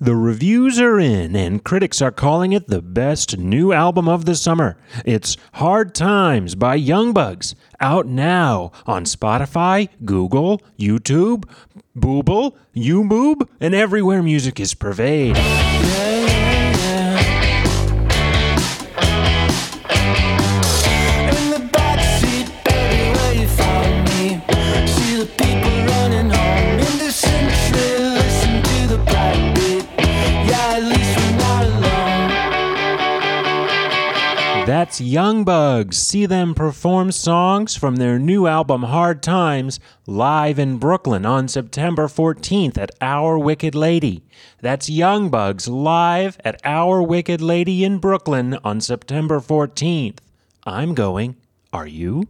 The reviews are in, and critics are calling it the best new album of the summer. It's Hard Times by Young Bugs, out now on Spotify, Google, YouTube, Booble, YouBoob, and everywhere music is purveyed. That's Young Bugs. See them perform songs from their new album Hard Times live in Brooklyn on September 14th at Our Wicked Lady. That's Young Bugs live at Our Wicked Lady in Brooklyn on September 14th. I'm going. Are you?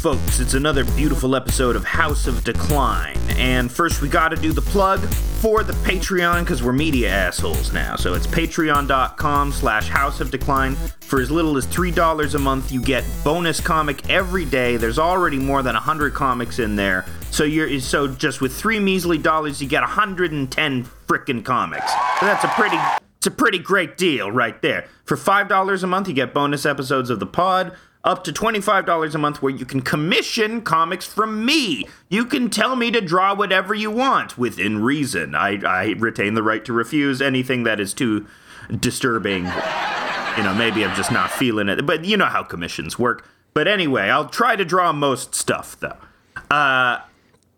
Folks. It's another beautiful episode of House of Decline. And first, we gotta do the plug for the Patreon because we're media assholes now. So it's patreon.com slash House of Decline. For as little as $3 a month, you get bonus comic every day. There's already more than 100 comics in there. So you're so just with three measly dollars, you get 110 frickin' comics. That's a pretty it's a pretty great deal right there. For $5 a month, you get bonus episodes of the pod. Up to $25 a month, where you can commission comics from me. You can tell me to draw whatever you want within reason. I, I retain the right to refuse anything that is too disturbing. You know, maybe I'm just not feeling it. But you know how commissions work. But anyway, I'll try to draw most stuff, though. Uh,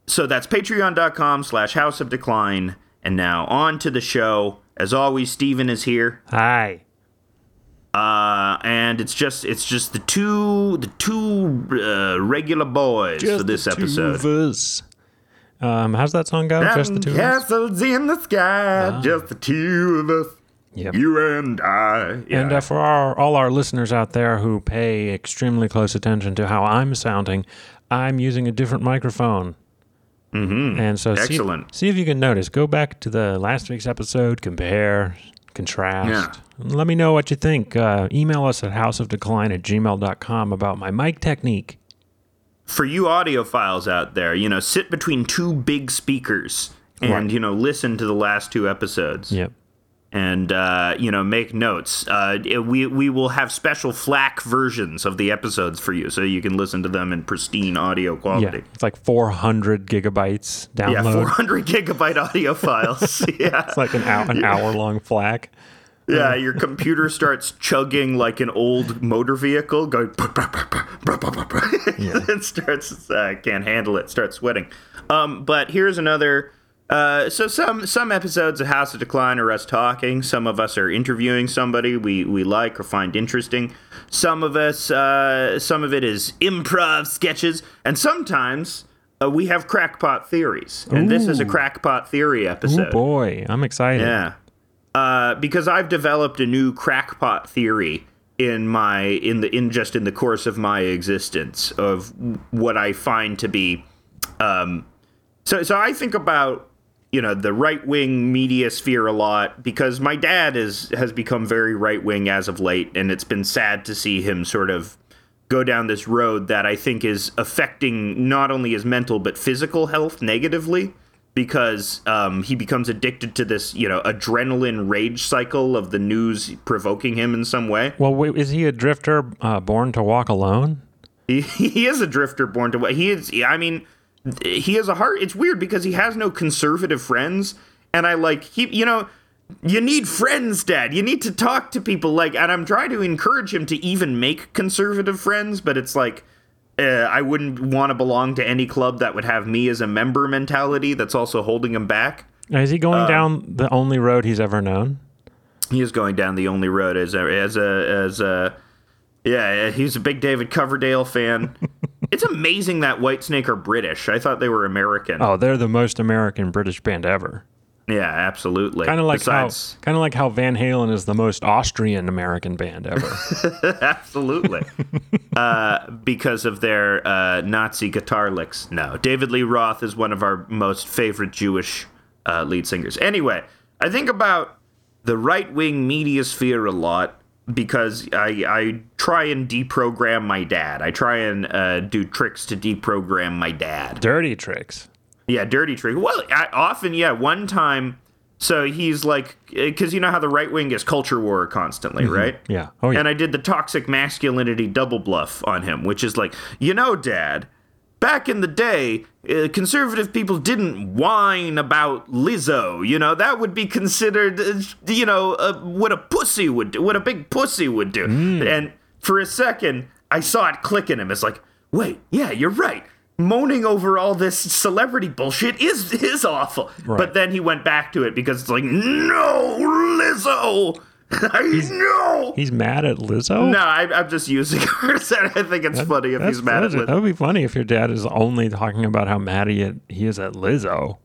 so that's patreon.com slash house of decline. And now on to the show. As always, Steven is here. Hi. Uh, and it's just it's just the two the two uh, regular boys for this episode. Um, how's that song go? Just the two of us? Castles in the sky, just the two of us, Yep. you and I. Yeah. And uh, for our, all our listeners out there who pay extremely close attention to how I'm sounding, I'm using a different microphone. Mm-hmm. And so, see- Excellent. See, if you can notice. Go back to the last week's episode, compare, contrast. Yeah. Let me know what you think. Uh, email us at houseofdecline at gmail.com about my mic technique. for you audiophiles out there, you know, sit between two big speakers and Right. you know listen to the last two episodes. Yep. and uh, you know make notes. Uh, we we will have special FLAC versions of the episodes for you, so you can listen to them in pristine audio quality. Yeah. It's like 400 gigabytes download. Yeah, download. 400 gigabyte audio files. yeah, it's like an hour, an hour long FLAC. Yeah. Your computer starts chugging like an old motor vehicle, going. it starts. Uh, can't handle it. Starts sweating. Um, but here's another. Uh, so some some episodes of House of Decline are us talking. Some of us are interviewing somebody we, we like or find interesting. Some of us, uh, some of it is improv sketches, and sometimes uh, we have crackpot theories. And this is a crackpot theory episode. Oh boy, I'm excited. Yeah. Uh, because I've developed a new crackpot theory in my in the in just in the course of my existence of what I find to be um so so I think about you know the right wing media sphere a lot because my dad is has become very right wing as of late and it's been sad to see him sort of go down this road that I think is affecting not only his mental but physical health negatively because um, he becomes addicted to this, you know, adrenaline rage cycle of the news provoking him in some way. Well, wait, is he a drifter uh, born to walk alone? He, he is a drifter born to what he is. I mean, he has a heart. It's weird because he has no conservative friends, and I like he. You know, you need friends, Dad. You need to talk to people. Like, and I'm trying to encourage him to even make conservative friends, but it's like. Uh, I wouldn't want to belong to any club that would have me as a member mentality that's also holding him back. Is he Um, going down the only road he's ever known? He is going down the only road as a as a as a Yeah, yeah, he's a big David Coverdale fan. it's amazing that Whitesnake are British. I thought they were American. Oh, they're the most American British band ever. Yeah, absolutely. Kind of like Besides, how kind of like how Van Halen is the most Austrian American band ever. absolutely, uh, because of their uh, Nazi guitar licks. No, David Lee Roth is one of our most favorite Jewish uh, lead singers. Anyway, I think about the right wing media sphere a lot because I, I try and deprogram my dad. I try and uh, do tricks to deprogram my dad. Dirty tricks. Yeah, dirty trick. Well, I, often, yeah. One time, so he's like, because you know how the right wing is culture war constantly, right? Yeah. Oh yeah. And I did the toxic masculinity double bluff on him, which is like, you know, Dad, back in the day, uh, conservative people didn't whine about Lizzo. You know, that would be considered, uh, you know, uh, what a pussy would do, what a big pussy would do. And for a second, I saw it click in him. It's like, wait, yeah, you're right. Moaning over all this celebrity bullshit is is awful. But then he went back to it because it's like, no, Lizzo. I know. He's mad at Lizzo. No, I, I'm just using words. I think it's funny if he's mad at That would be funny if your dad is only talking about how mad he, he is at Lizzo.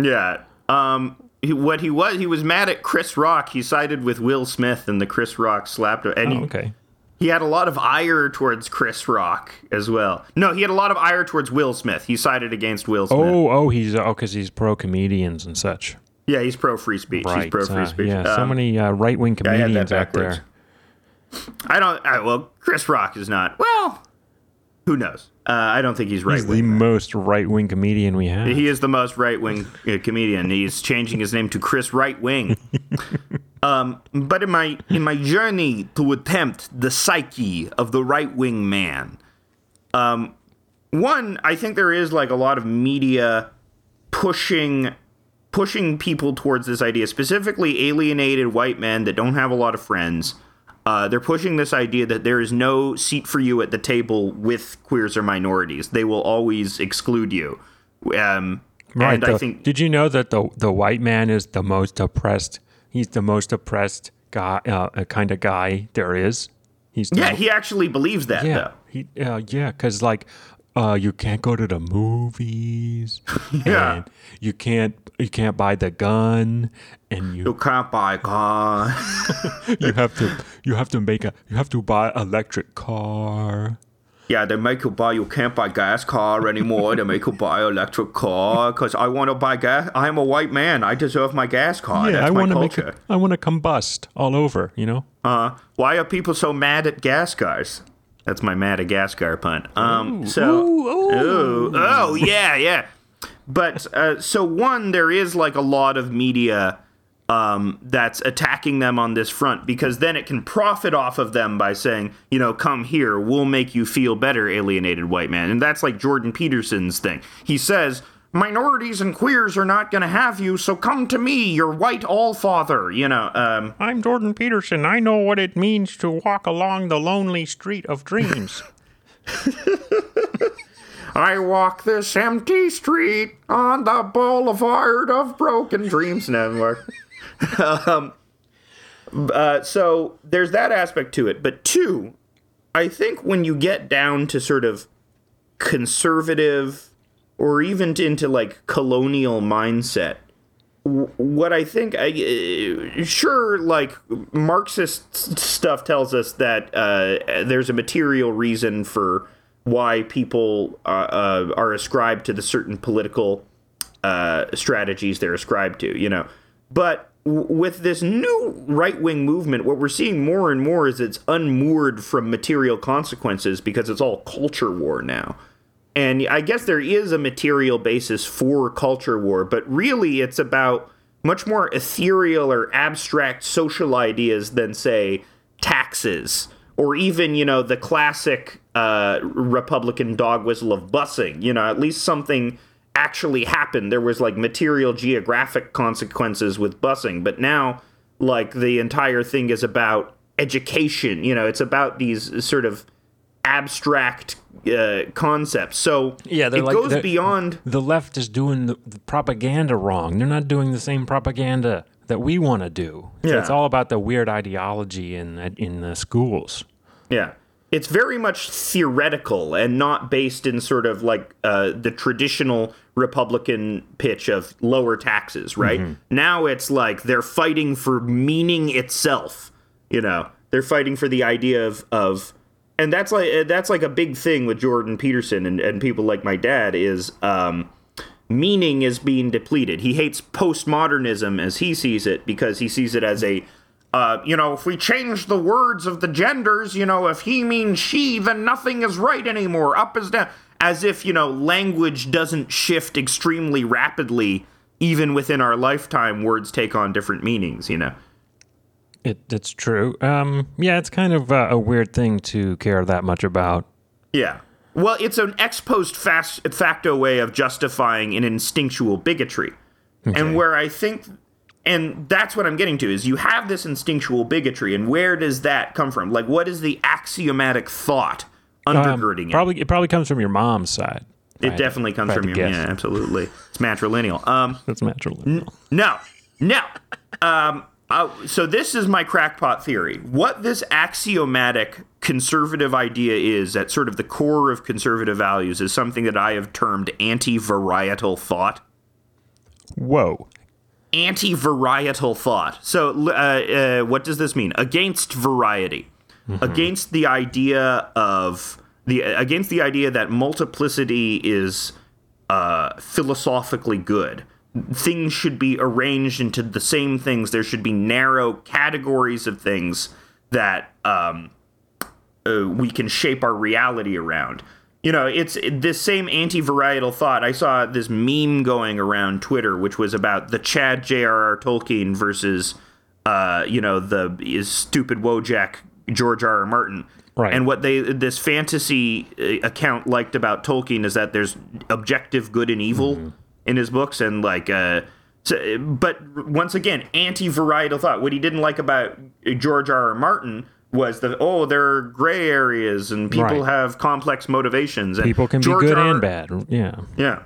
Yeah. Um. He, what he was, he was mad at Chris Rock. He sided with Will Smith in the Chris Rock slapped, and Oh, okay. He had a lot of ire towards Chris Rock as well. No, he had a lot of ire towards Will Smith. He sided against Will Smith. Oh, oh, he's oh, because he's pro comedians and such. yeah, he's pro free speech. Right. He's pro free uh, speech. yeah. so Um, many uh, right wing I had that comedians out there. I don't. I, well, Chris Rock is not. Well, who knows? Uh, I don't think he's right He's the most right wing comedian we have. He is the most right wing uh, comedian. He's changing his name to Chris Right Wing. um, but in my in my journey to attempt the psyche of the right wing man, um, one I think there is like a lot of media pushing pushing people towards this idea, specifically alienated white men that don't have a lot of friends. Uh, they're pushing this idea that there is no seat for you at the table with queers or minorities. They will always exclude you. Um, Right. and the- I think did you know that the the white man is the most oppressed? He's the most oppressed guy, uh, kind of guy there is. He's the yeah, mo- he actually believes that yeah though. he uh, yeah because like uh, you can't go to the movies. Yeah. and you can't you can't buy the gun, and You you can't buy a car. you have to you have to make a you have to buy electric car. Yeah, they make you buy. You can't buy gas car anymore. they make you buy electric car because I want to buy gas. I am a white man. I deserve my gas car. yeah, That's I want to make it, I want to combust all over. You know. Uh, why are people so mad at gas cars? That's my Madagascar pun. Um, so, ooh, oh yeah, yeah. But uh, so one, there is like a lot of media um, that's attacking them on this front because then it can profit off of them by saying, you know, come here, we'll make you feel better, alienated white man. And that's like Jordan Peterson's thing. He says, minorities and queers are not going to have you, so come to me, your white all father. You know, um, I'm Jordan Peterson. I know what it means to walk along the lonely street of dreams. I walk this empty street on the boulevard of broken dreams. No, um, uh, so there's that aspect to it. But two, I think when you get down to sort of conservative or even into like colonial mindset, what I think, I, uh, sure, like Marxist stuff tells us that uh, there's a material reason for why people uh, uh, are ascribed to the certain political uh, strategies they're ascribed to, you know. But with this new right wing movement, what we're seeing more and more is it's unmoored from material consequences because it's all culture war now. And I guess there is a material basis for culture war, but really it's about much more ethereal or abstract social ideas than, say, taxes or even, you know, the classic uh, Republican dog whistle of busing. You know, at least something actually happened. There was like material geographic consequences with busing, but now, like, the entire thing is about education. You know, it's about these sort of abstract uh, concepts. So Yeah, it like- goes beyond. the left is doing the, the propaganda wrong. They're not doing the same propaganda that we want to do. Yeah. It's all about the weird ideology in in the schools. Yeah. It's very much theoretical and not based in sort of like uh, the traditional Republican pitch of lower taxes, right? Now it's like they're fighting for meaning itself. You know, they're fighting for the idea of of, and that's like that's like a big thing with Jordan Peterson and, and people like my dad is um, meaning is being depleted. He hates postmodernism as he sees it because he sees it as a uh, you know, if we change the words of the genders, you know, if he means she, then nothing is right anymore. Up is down. As if, you know, language doesn't shift extremely rapidly, even within our lifetime, words take on different meanings, you know? It, it's true. Um, yeah, it's kind of uh, a weird thing to care that much about. Yeah. Well, it's an ex post facto way of justifying an instinctual bigotry. And where I think, and that's what I'm getting to, is you have this instinctual bigotry, and where does that come from? Like, what is the axiomatic thought Um, undergirding it? probably it probably comes from your mom's side. It definitely comes if I had from your you. guess. Yeah, absolutely. It's matrilineal. Um, That's natural. no, no. Um, uh, so this is my crackpot theory. What this axiomatic conservative idea is at sort of the core of conservative values is something that I have termed anti-varietal thought. Whoa. Anti-varietal thought. So, uh, uh, what does this mean? Against variety, against the idea of the against the idea that multiplicity is uh, philosophically good. Things should be arranged into the same things. There should be narrow categories of things that um, uh, we can shape our reality around. You know, it's this same anti-varietal thought. I saw this meme going around Twitter, which was about the Chad J.R.R. Tolkien versus, uh, you know, the is stupid Wojak George R. R. Martin. Right. And what they this fantasy uh, account liked about Tolkien is that there's objective good and evil in his books, and like, uh, so, but once again, anti-varietal thought. What he didn't like about George R. R. Martin was the oh, there are gray areas and people Right. have complex motivations. And People can George be good R. and bad. Yeah. Yeah.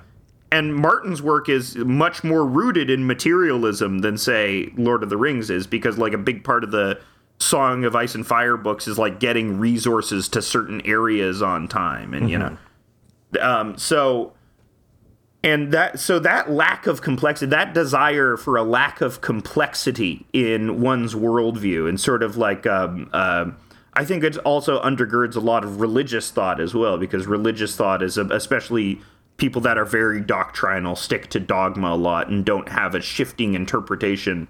And Martin's work is much more rooted in materialism than, say, Lord of the Rings is, because, like, a big part of the Song of Ice and Fire books is, like, getting resources to certain areas on time. And, you know, um, so. And that, so that lack of complexity, that desire for a lack of complexity in one's worldview, and sort of like, um, uh, I think it also undergirds a lot of religious thought as well, because religious thought is especially people that are very doctrinal stick to dogma a lot and don't have a shifting interpretation.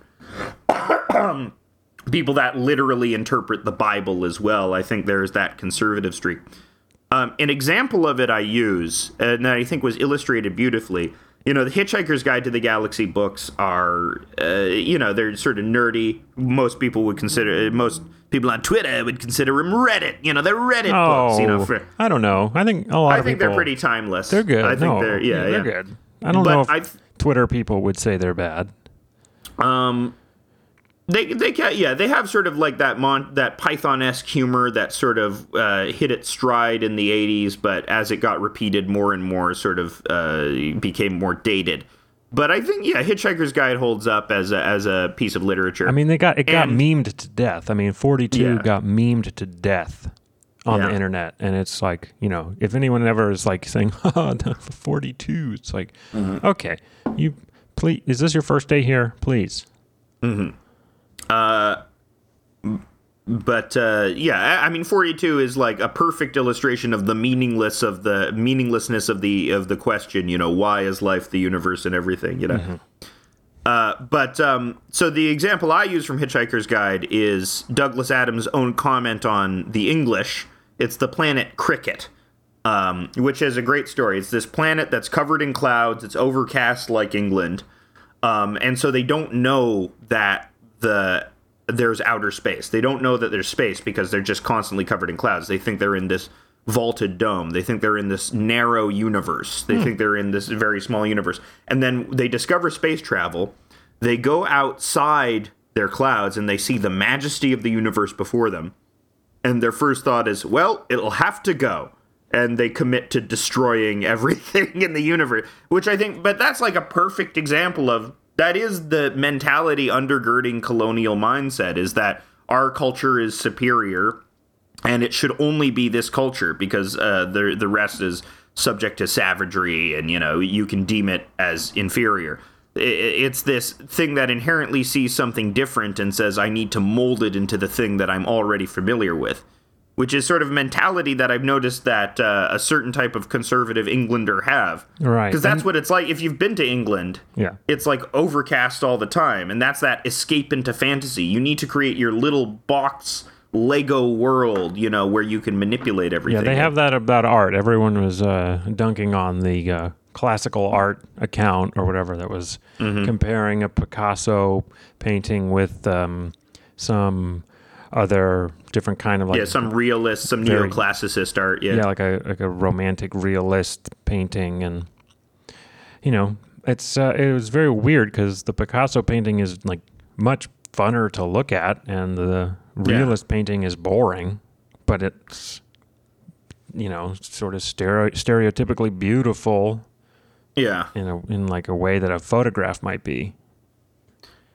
people that literally interpret the Bible as well. I think there's that conservative streak. Um, an example of it I use, and that I think was illustrated beautifully. You know, the Hitchhiker's Guide to the Galaxy books are, uh, you know, they're sort of nerdy. Most people would consider, most people on Twitter would consider them Reddit. You know, they're Reddit Oh, books. You know, for, I don't know. I think a lot I of think people. they're pretty timeless. They're good. I think no, they're, yeah, yeah. they're good. I don't But know if I've- Twitter people would say they're bad. Um, they they ca yeah they have sort of like that mon that Python esque humor that sort of uh, hit its stride in the '80s, but as it got repeated more and more, sort of uh, became more dated. But I think yeah, Hitchhiker's Guide holds up as a, as a piece of literature. I mean, they got it got And- memed to death. I mean, 42 Yeah. got memed to death on the internet, and it's like you know, if anyone ever is like saying, "Oh, 42," it's like, Mm-hmm. okay, you please, is this your first day here? Please. But uh, yeah, I, I mean, 42 is like a perfect illustration of the meaningless of the meaninglessness of the of the question. You know, why is life, the universe, and everything? You know. Uh, but um, so the example I use from Hitchhiker's Guide is Douglas Adams' own comment on the English. It's the planet Krikkit, um, which is a great story. It's this planet that's covered in clouds. It's overcast like England, um, and so they don't know that the there's outer space. They don't know that there's space because they're just constantly covered in clouds. They think they're in this vaulted dome. They think they're in this narrow universe. They hmm. think they're in this very small universe. And then they discover space travel. They go outside their clouds and they see the majesty of the universe before them. And their first thought is, well, it'll have to go. And they commit to destroying everything in the universe, which I think, but that's like a perfect example of that is the mentality undergirding colonial mindset is that our culture is superior and it should only be this culture because uh, the the rest is subject to savagery, and you know you can deem it as inferior. It's this thing that inherently sees something different and says, "I need to mold it into the thing that I'm already familiar with." Which is sort of a mentality that I've noticed that uh, a certain type of conservative Englander have, Right. Because that's And- what it's like if you've been to England Yeah. it's like overcast all the time and that's that escape into fantasy you need to create your little box lego world you know where you can manipulate everything. Yeah, they have that about art. Everyone was uh, dunking on the uh, classical art account or whatever that was Mm-hmm. comparing a Picasso painting with um, some other different kind of like yeah some realist some Very- neoclassicist art yeah, yeah, like a like a romantic realist painting, and you know, it's uh, it was very weird because the Picasso painting is like much funner to look at, and the realist painting is boring, but it's you know sort of stereo- stereotypically beautiful yeah. in a in like a way that a photograph might be.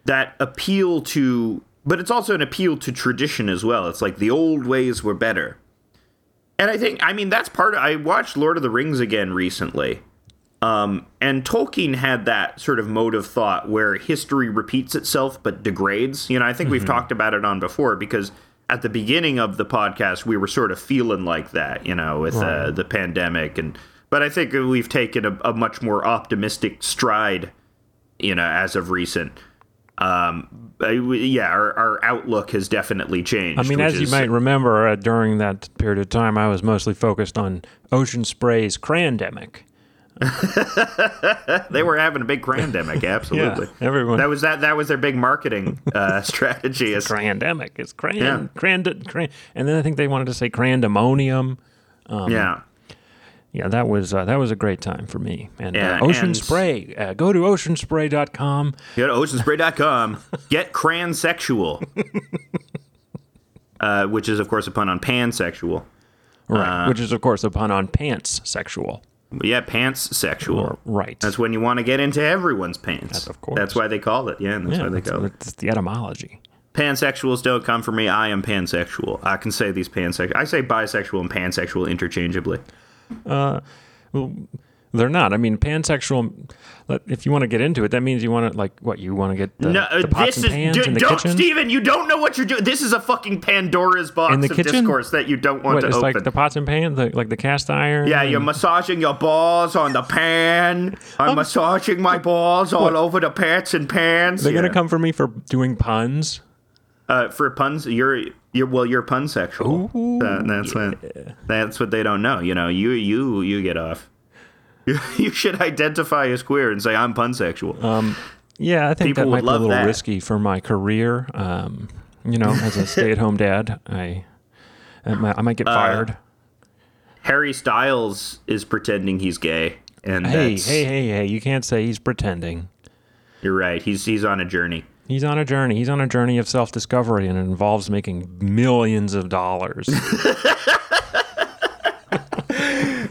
that appeal to but it's also an appeal to tradition as well. It's like the old ways were better. And i think i mean that's part of i watched lord of the rings again recently. Um, and tolkien had that sort of mode of thought where history repeats itself but degrades. You know i think we've talked about it on before because at the beginning of the podcast we were sort of feeling like that you know with uh, the pandemic. And but i think we've taken a, a much more optimistic stride you know, as of recent. Um, yeah, our, our outlook has definitely changed. I mean, as you might remember, uh, during that period of time, I was mostly focused on Ocean Spray's Crandemic. they were having a big crandemic, absolutely. everyone- That was that. That was their big marketing uh, strategy. Is, Crandemic. It's cran, Yeah. crand, cran, and then I think they wanted to say crandemonium. yeah, Yeah, that was uh, that was a great time for me. And Yeah, uh, Ocean and- Spray, uh, go to oceanspray.com. go to oceanspray.com. Get cransexual, uh, which is of course a pun on pansexual. Right, which is of course a pun on pants sexual. Yeah, pants sexual. Right. That's when you want to get into everyone's pants. of course. That's why they call it. Yeah, that's yeah, why they that's, call it. that's the etymology. Pansexuals don't come for me. I am pansexual. I can say these pansexual. I say bisexual and pansexual interchangeably. They're not. I mean, pansexual. If you want to get into it, that means you want to like what you want to get the, No, uh, the pots this and is pans d- in the don't, kitchen. Steven, you don't know what you're doing. This is a fucking Pandora's box In the of kitchen? discourse that you don't want What, to it's open. like the pots and pans, the, like the cast iron. yeah, you're massaging your balls on the pan. I'm massaging my balls all What? over the pots and pans. They're Yeah. gonna come for me for doing puns. uh, for puns. You're you're well, you're pansexual. That- that's what that's what they don't know. You know, you you you get off. You, you should identify as queer and say I'm pansexual. Um, Yeah, I think People that might be a little that. risky for my career. Um, you know, as a stay-at-home dad, I I might, I might Uh, get fired. Harry Styles is pretending he's gay, and hey, that's, hey, hey, hey! You can't say he's pretending. you're right. He's he's on a journey. He's on a journey. He's on a journey of self-discovery, and it involves making millions of dollars.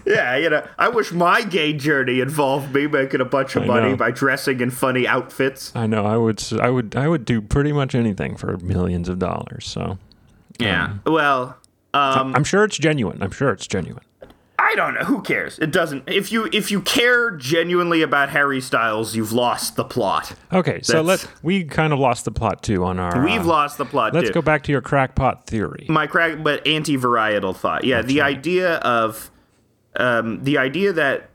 Yeah, you know, I wish my gay journey involved me making a bunch of I money know. by dressing in funny outfits. I know. I would. s- I would. I would do pretty much anything for millions of dollars. So Yeah. well, um, I'm sure it's genuine. I'm sure it's genuine. I don't know. Who cares? It doesn't. If you if you care genuinely about Harry Styles, you've lost the plot. Okay, so let's. we kind of lost the plot too on our. We've uh, lost the plot. Too. Let's too. go back to your crackpot theory. my crack but anti-varietal thought yeah the idea of um, the idea that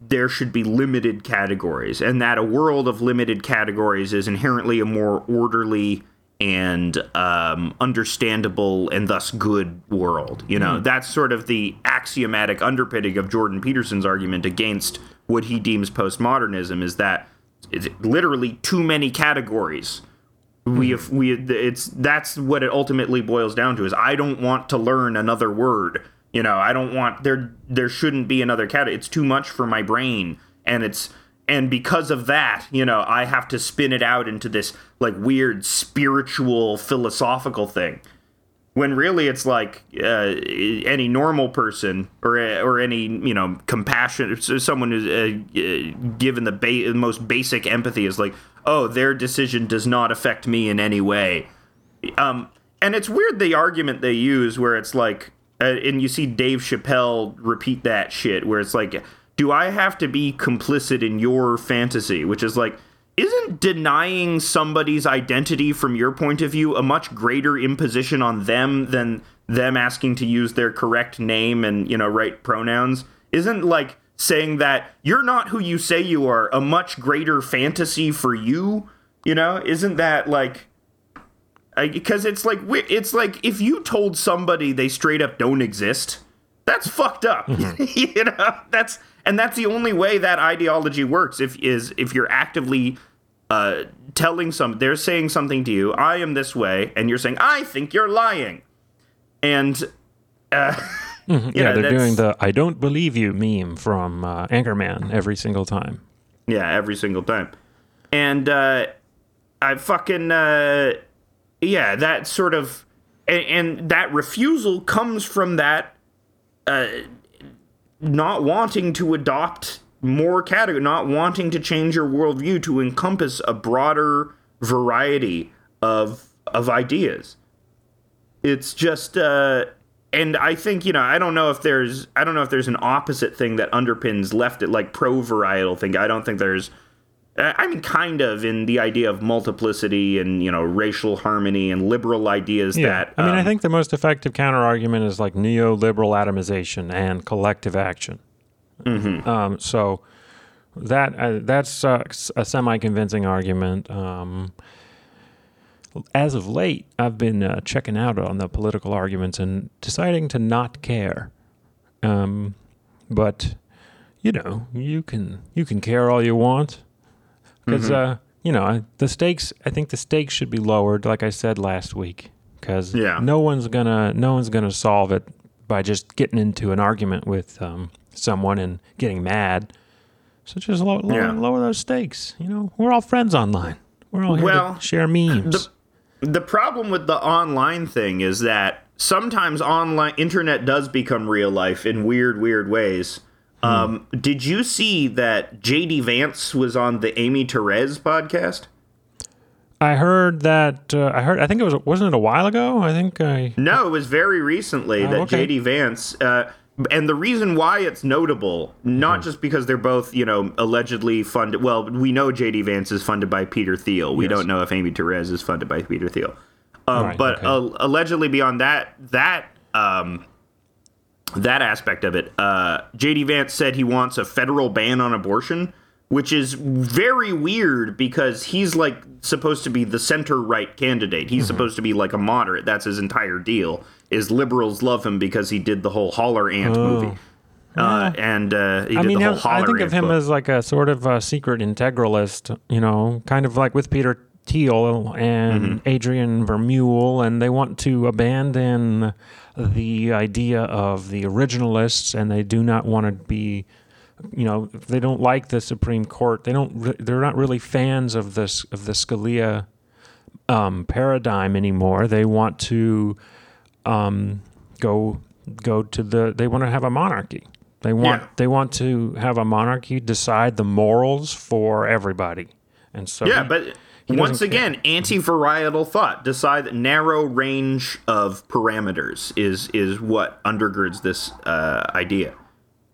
there should be limited categories and that a world of limited categories is inherently a more orderly and um, understandable and thus good world you know? That's sort of the axiomatic underpinning of jordan peterson's argument against what he deems postmodernism is that it's literally too many categories. We have we it's that's what it ultimately boils down to is i don't want to learn another word you know? I don't want there there shouldn't be another cat it's too much for my brain and it's and because of that you know i have to spin it out into this like weird spiritual philosophical thing. When really it's like uh, any normal person or or any you know compassion someone who's uh, uh, given the ba- most basic empathy is like oh their decision does not affect me in any way. Um and it's weird the argument they use where it's like, uh, and you see Dave Chappelle repeat that shit where it's like, do I have to be complicit in your fantasy? Which is like, isn't denying somebody's identity from your point of view a much greater imposition on them than them asking to use their correct name and you know right pronouns? Isn't like saying that you're not who you say you are a much greater fantasy for you? You know, isn't that like because it's like it's like if you told somebody they straight up don't exist, that's fucked up. you know, that's and that's the only way that ideology works. If is if you're actively uh, telling some, they're saying something to you. I am this way, and you're saying I think you're lying, and uh, Mm-hmm. yeah, know, they're doing the "I don't believe you" meme from uh, Anchorman every single time. Yeah, every single time. And uh I fucking uh yeah, that sort of and, and that refusal comes from that uh not wanting to adopt more category, not wanting to change your worldview to encompass a broader variety of of ideas. It's just uh and I think you know I don't know if there's I don't know if there's an opposite thing that underpins left it like pro varietal thing. I don't think there's. I I mean, kind of in the idea of multiplicity and you know racial harmony and liberal ideas that. I mean, I um, think the most effective counter argument is like neoliberal atomization and collective action. Mm-hmm. Um, so that uh, that's uh, a semi convincing argument. Um, as of late, I've been uh, checking out on the political arguments and deciding to not care. Um, but you know, you can you can care all you want because Mm-hmm. uh, you know the stakes. I think the stakes should be lowered, like I said last week, because Yeah. no one's gonna no one's gonna solve it by just getting into an argument with um, someone and getting mad. So just lower, lower, Yeah. lower those stakes. You know, we're all friends online. We're all here Well, to share memes. the problem with the online thing is that sometimes online internet does become real life in weird, weird ways. Hmm. Um, did you see that JD Vance was on the Amy Therese podcast? I heard that. Uh, I heard. I think it was. Wasn't it a while ago? I think I. No, it was very recently that Oh, okay. JD Vance. Uh, and the reason why it's notable, not Hmm. just because they're both, you know, allegedly funded. Well, we know JD Vance is funded by Peter Thiel. We Yes. don't know if Amy Therese is funded by Peter Thiel. Um, Right, but okay. uh, allegedly, beyond that, that um, that aspect of it, uh, JD Vance said he wants a federal ban on abortion, which is very weird because he's like supposed to be the center right candidate. Mm-hmm. He's supposed to be like a moderate. That's his entire deal. Is liberals love him because he did the whole Holler Ant movie. Uh, and uh, he Oh. I did mean, the whole I think of him book. as like a sort of a secret integralist. You know, kind of like with Peter Thiel and Mm-hmm. Adrian Vermeule, and they want to abandon the idea of the originalists, and they do not want to be. You know, they don't like the Supreme Court. They don't. Re- they're not really fans of this of the Scalia um, paradigm anymore. They want to um, go go to the. They want to have a monarchy. They want Yeah. they want to have a monarchy decide the morals for everybody. And so Yeah, but once again, anti-varietal thought. Decide that narrow range of parameters is is what undergirds this uh, idea.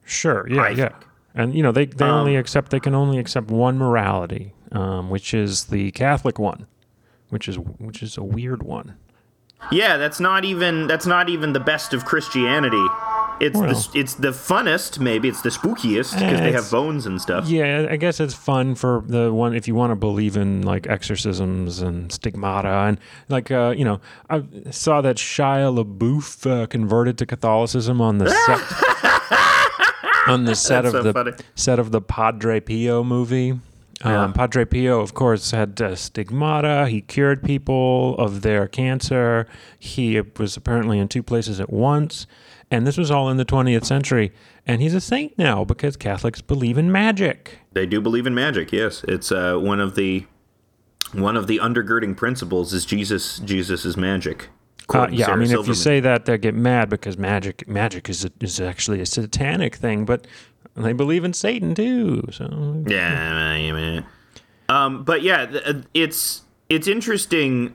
sure, yeah, I yeah. think. Um, And you know they they only accept they can only accept one morality, um, which is the Catholic one, which is which is a weird one. Yeah, that's not even that's not even the best of Christianity. It's the it's the funnest, maybe it's the spookiest because they have bones and stuff. Yeah, I guess it's fun for the one if you want to believe in like exorcisms and stigmata and like uh, you know I saw that Shia LaBeouf uh, converted to Catholicism on the set on the set That's of so the funny. set of the Padre Pio movie. Yeah. Um, Padre Pio, of course, had uh, stigmata. He cured people of their cancer. He was apparently in two places at once. And this was all in the 20th century. And he's a saint now because Catholics believe in magic. They do believe in magic. Yes, it's uh, one of the one of the undergirding principles is Jesus. Jesus is magic. Uh, yeah, I Sarah mean, if you say that, they get mad because magic magic is is actually a satanic thing, but they believe in Satan too. So Yeah, I mean, um, but yeah, uh, it's it's interesting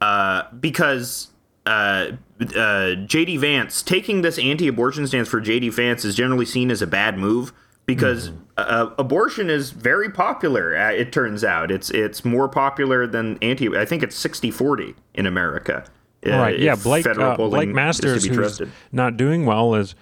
uh, because uh, uh, JD Vance taking this anti-abortion stance for JD Vance is generally seen as a bad move because uh, abortion is very popular. Uh, it turns out it's it's more popular than anti. I think it's 60-40 in America. uh, right. Yeah. Blake uh, Blake is Masters, who's not doing well, is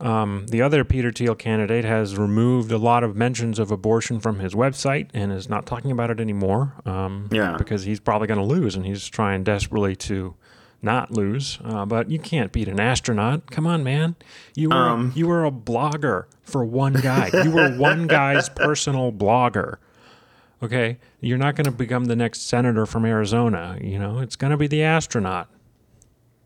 um, the other Peter Thiel candidate has removed a lot of mentions of abortion from his website and is not talking about it anymore. Um, Yeah. Because he's probably going to lose, and he's trying desperately to not lose. Uh, but you can't beat an astronaut. Come on, man. You were Um, you were a blogger for one guy. you were one guy's personal blogger. Okay, you're not going to become the next senator from Arizona. You know, it's going to be the astronaut.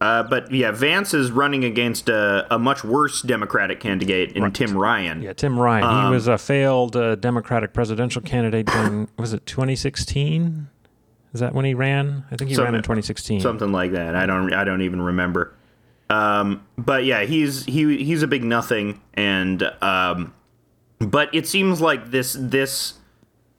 Uh, but yeah, Vance is running against a, a much worse Democratic candidate in Tim Ryan. Yeah, Tim Ryan. Um, he was a failed uh, Democratic presidential candidate during was it 2016? Is that when he ran? I think he ran in 2016. something like that. I don't I don't even remember. Um, but yeah, he's he he's a big nothing, and um, but it seems like this this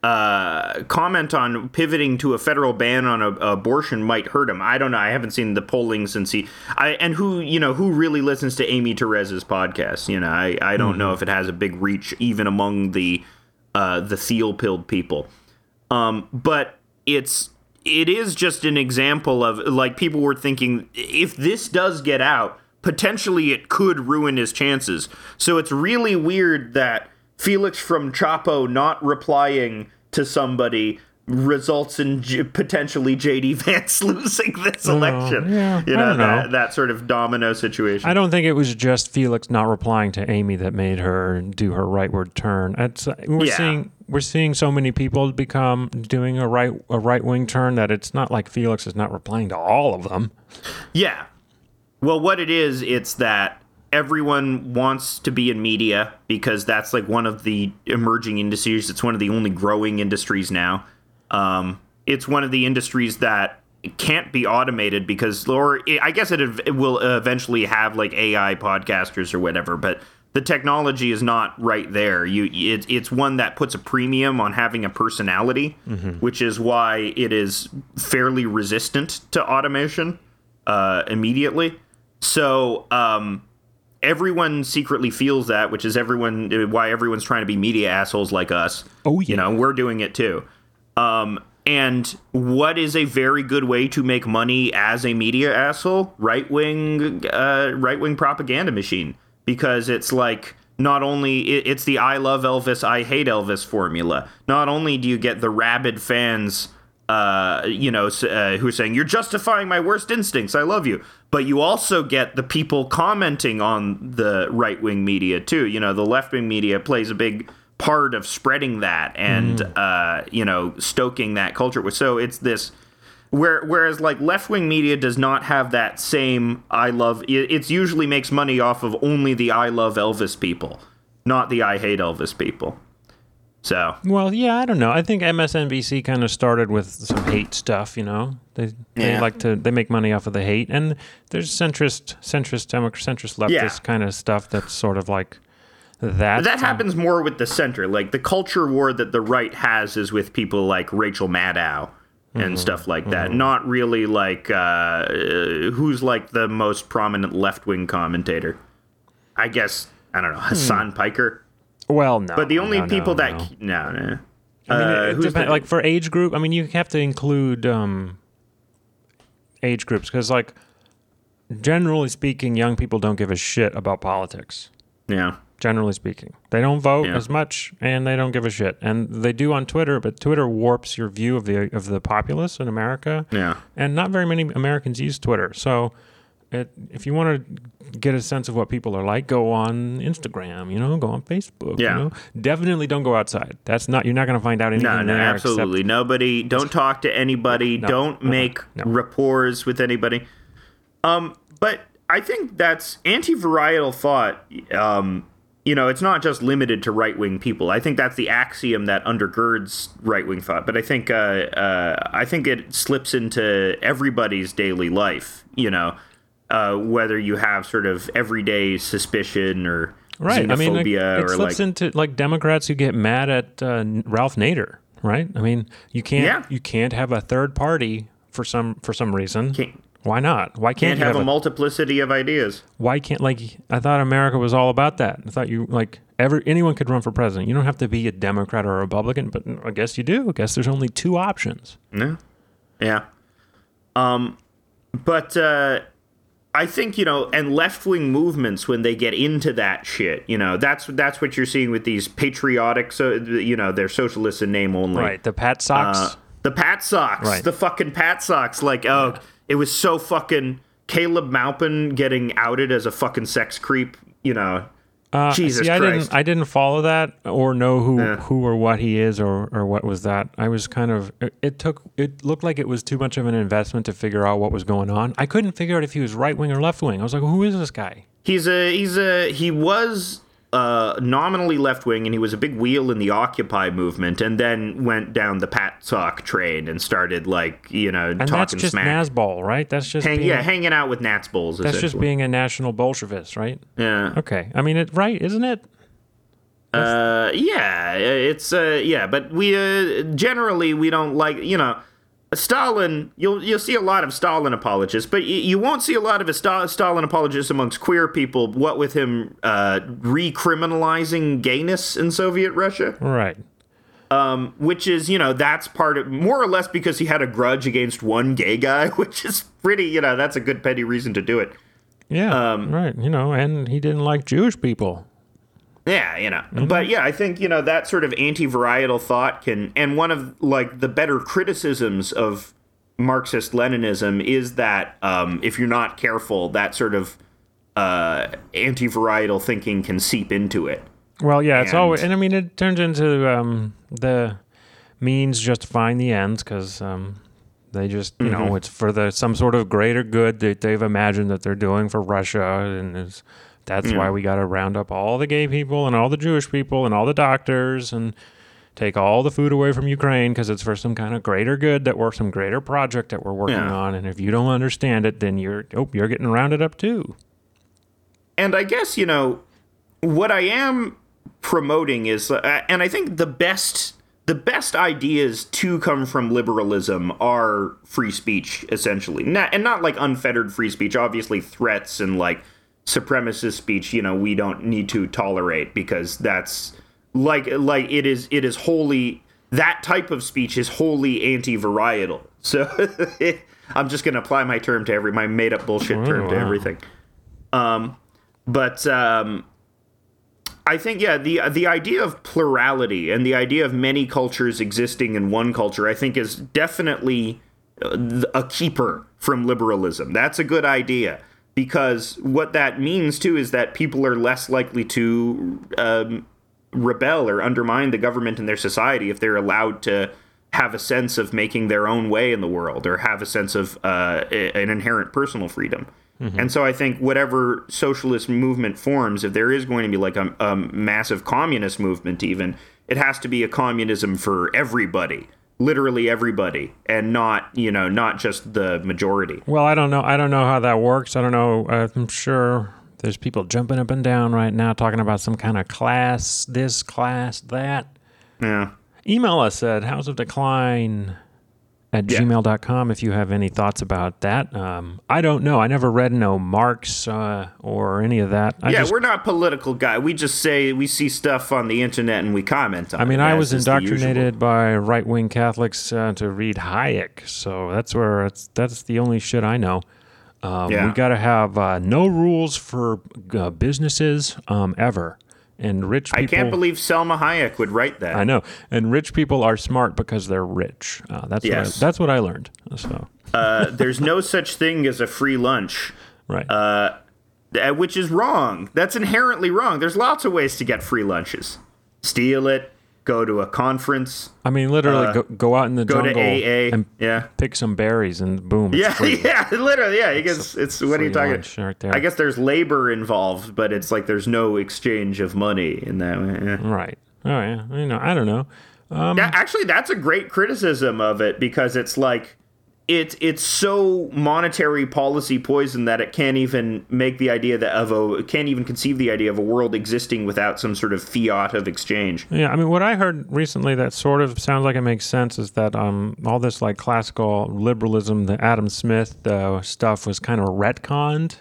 uh, comment on pivoting to a federal ban on a, abortion might hurt him. I don't know. I haven't seen the polling since he I and who you know who really listens to Amy Therez's podcast. You know, I I don't know if it has a big reach even among the uh, the Thiel pilled people. Um, but it's it is just an example of like people were thinking if this does get out, potentially it could ruin his chances. So it's really weird that Felix from Chapo not replying to somebody results in J- potentially JD Vance losing this oh, election. Oh, yeah, you know, know. that that sort of domino situation. I don't think it was just Felix not replying to Amy that made her do her rightward turn. It's, we're Yeah. seeing we're seeing so many people become doing a right a right wing turn that it's not like Felix is not replying to all of them. Yeah. Well, what it is, it's that everyone wants to be in media because that's like one of the emerging industries. It's one of the only growing industries now. Um, it's one of the industries that can't be automated because, or I guess it, it will eventually have like AI podcasters or whatever, but the technology is not right there. You, it, it's one that puts a premium on having a personality, which is why it is fairly resistant to automation uh, immediately. So um, everyone secretly feels that, which is everyone why everyone's trying to be media assholes like us. Oh, yeah. you know we're doing it too. Um, and what is a very good way to make money as a media asshole? Right wing, uh, right wing propaganda machine, because it's like not only it, it's the I love Elvis, I hate Elvis formula. Not only do you get the rabid fans uh, you know, uh, who are saying, You're justifying my worst instincts. I love you. But you also get the people commenting on the right wing media, too. You know, the left wing media plays a big part of spreading that and, uh, you know, stoking that culture. So it's this. Where, whereas like left wing media does not have that same I love it, it's usually makes money off of only the I love Elvis people, not the I hate Elvis people. So Well, yeah, I don't know. I think MSNBC kind of started with some hate stuff. You know, they they Yeah. like to they make money off of the hate, and there's centrist centrist Demo- centrist leftist Yeah. kind of stuff that's sort of like that. That happens more with the center. Like the culture war that the right has is with people like Rachel Maddow and stuff like that. Not really like uh, uh, who's like the most prominent left wing commentator. I guess I don't know Hassan Piker. Well, no. But the only no, no, people no. that no no. I mean, Uh, it who's depend- the- like for age group. I mean, you have to include um, age groups because, like, generally speaking, young people don't give a shit about politics. yeah Generally speaking, they don't vote Yeah. as much, and they don't give a shit. And they do on Twitter, but Twitter warps your view of the of the populace in America. yeah. and not very many Americans use Twitter. So, it, if you want to get a sense of what people are like, go on Instagram. You know, go on Facebook. Yeah. You know? definitely don't go outside. That's not. You're not going to find out anything No, no, absolutely. Nobody. Don't talk to anybody. don't make no. rapports with anybody. Um, but I think that's anti-varietal thought. Um, you know, it's not just limited to right-wing people. I think that's the axiom that undergirds right-wing thought. But I think, uh, uh, I think it slips into everybody's daily life. You know, uh, whether you have sort of everyday suspicion or right. I mean, it or slips like into like Democrats who get mad at uh, Ralph Nader. Right. I mean, you can't. Yeah. You can't have a third party for some for some reason. Can't- Why not? Why can't, Can't you have have a a, multiplicity of ideas. why can't like I thought America was all about that. I thought you like every anyone could run for president. You don't have to be a Democrat or a Republican, but I guess you do. I guess there's only two options. Yeah. Yeah. Um, but uh, I think you know, and left wing movements when they get into that shit, you know, that's that's what you're seeing with these patriotic, so you know, they're socialists in name only. Right. The PatSocs. Uh, the PatSocs, Right. the fucking PatSocs. Like, oh, it was so fucking Caleb Maupin getting outed as a fucking sex creep. You know, Uh, Jesus see, I Christ. didn't. I didn't follow that or know who Yeah. who or what he is or or what was that. I was kind of. It, it took. It looked like it was too much of an investment to figure out what was going on. I couldn't figure out if he was right wing or left wing. I was like, well, who is this guy? He's a he's a he was uh, nominally left wing, and he was a big wheel in the Occupy movement, and then went down the PatSoc train and started like you know And talking that's just smack. Right? That's just Hang, being, yeah, hanging out with NazBols. that's just being a national Bolshevist, right? yeah. Okay. I mean, it right, isn't it? Uh, yeah, it's uh, yeah, but we uh, generally we don't like you know. Stalin, you'll you'll see a lot of Stalin apologists, but y- you won't see a lot of Sta- Stalin apologists amongst queer people. What with him uh, recriminalizing gayness in Soviet Russia, Right. which is you know that's part of more or less because he had a grudge against one gay guy, which is pretty you know that's a good petty reason to do it. Yeah. Um, right. You know, and he didn't like Jewish people. Yeah, you know. But yeah, I think, you know, that sort of anti-varietal thought can and one of like the better criticisms of Marxist Leninism is that um, if you're not careful, that sort of uh, anti-varietal thinking can seep into it. Well, yeah, it's And- always, and I mean, it turns into um, the means justifying the ends because um, they just, you Mm-hmm. know, it's for the some sort of greater good that they've imagined that they're doing for Russia, and it's, that's why we got to round up all the gay people and all the Jewish people and all the doctors and take all the food away from Ukraine because it's for some kind of greater good that we're some greater project that we're working Yeah. on, and if you don't understand it, then you're oh, you're getting rounded up too. And I guess, you know, what I am promoting is uh, and I think the best the best ideas to come from liberalism are free speech essentially. Not, and not like unfettered free speech, obviously threats and like supremacist speech, you know, we don't need to tolerate because that's like like it is it is wholly that type of speech is wholly anti-varietal. So I'm just going to apply my term to every my made up bullshit term to wow. everything. Um but um I think yeah, the the idea of plurality and the idea of many cultures existing in one culture, I think, is definitely uh, a keeper from liberalism. That's a good idea because what that means too is that people are less likely to um, rebel or undermine the government and their society if they're allowed to have a sense of making their own way in the world or have a sense of uh, an inherent personal freedom. And so I think whatever socialist movement forms, if there is going to be like a, a massive communist movement, even, it has to be a communism for everybody, literally everybody, and not, you know, not just the majority. Well, I don't know. I don't know how that works. I don't know. I'm sure there's people jumping up and down right now talking about some kind of class, this class, that. Yeah. Email us at house of decline at Yeah. gmail.com if you have any thoughts about that. Um, I don't know. I never read no Marx uh, or any of that. I yeah, just, we're not political guy. We just say we see stuff on the internet and we comment on it. I mean, I was is the usual. indoctrinated by right wing Catholics uh, to read Hayek, so that's where it's, that's the only shit I know. Um, Yeah. We got to have uh, no rules for uh, businesses um, ever, and rich people. I can't believe Salma Hayek would write that. I know, and rich people are smart because they're rich. Uh, that's Yes. what I, that's what I learned. So Uh, there's no such thing as a free lunch. right, uh, which is wrong. That's inherently wrong. There's lots of ways to get free lunches. Steal it, go to a conference, I mean, literally, go, go out in the uh, go to jungle AA. and yeah. pick some berries, and boom, it's Yeah, free. yeah, literally, yeah. Guess it's what are you talking? lunch right there. I guess there's labor involved, but it's like there's no exchange of money in that way. yeah. Right. Oh yeah. You know, I don't know. Um, That- actually, that's a great criticism of it because it's like it's it's so monetary policy poison that it can't even make the idea that of a can't even conceive the idea of a world existing without some sort of fiat of exchange. Yeah, I mean, what I heard recently that sort of sounds like it makes sense is that um, all this like classical liberalism, the Adam Smith uh, stuff, was kind of retconned.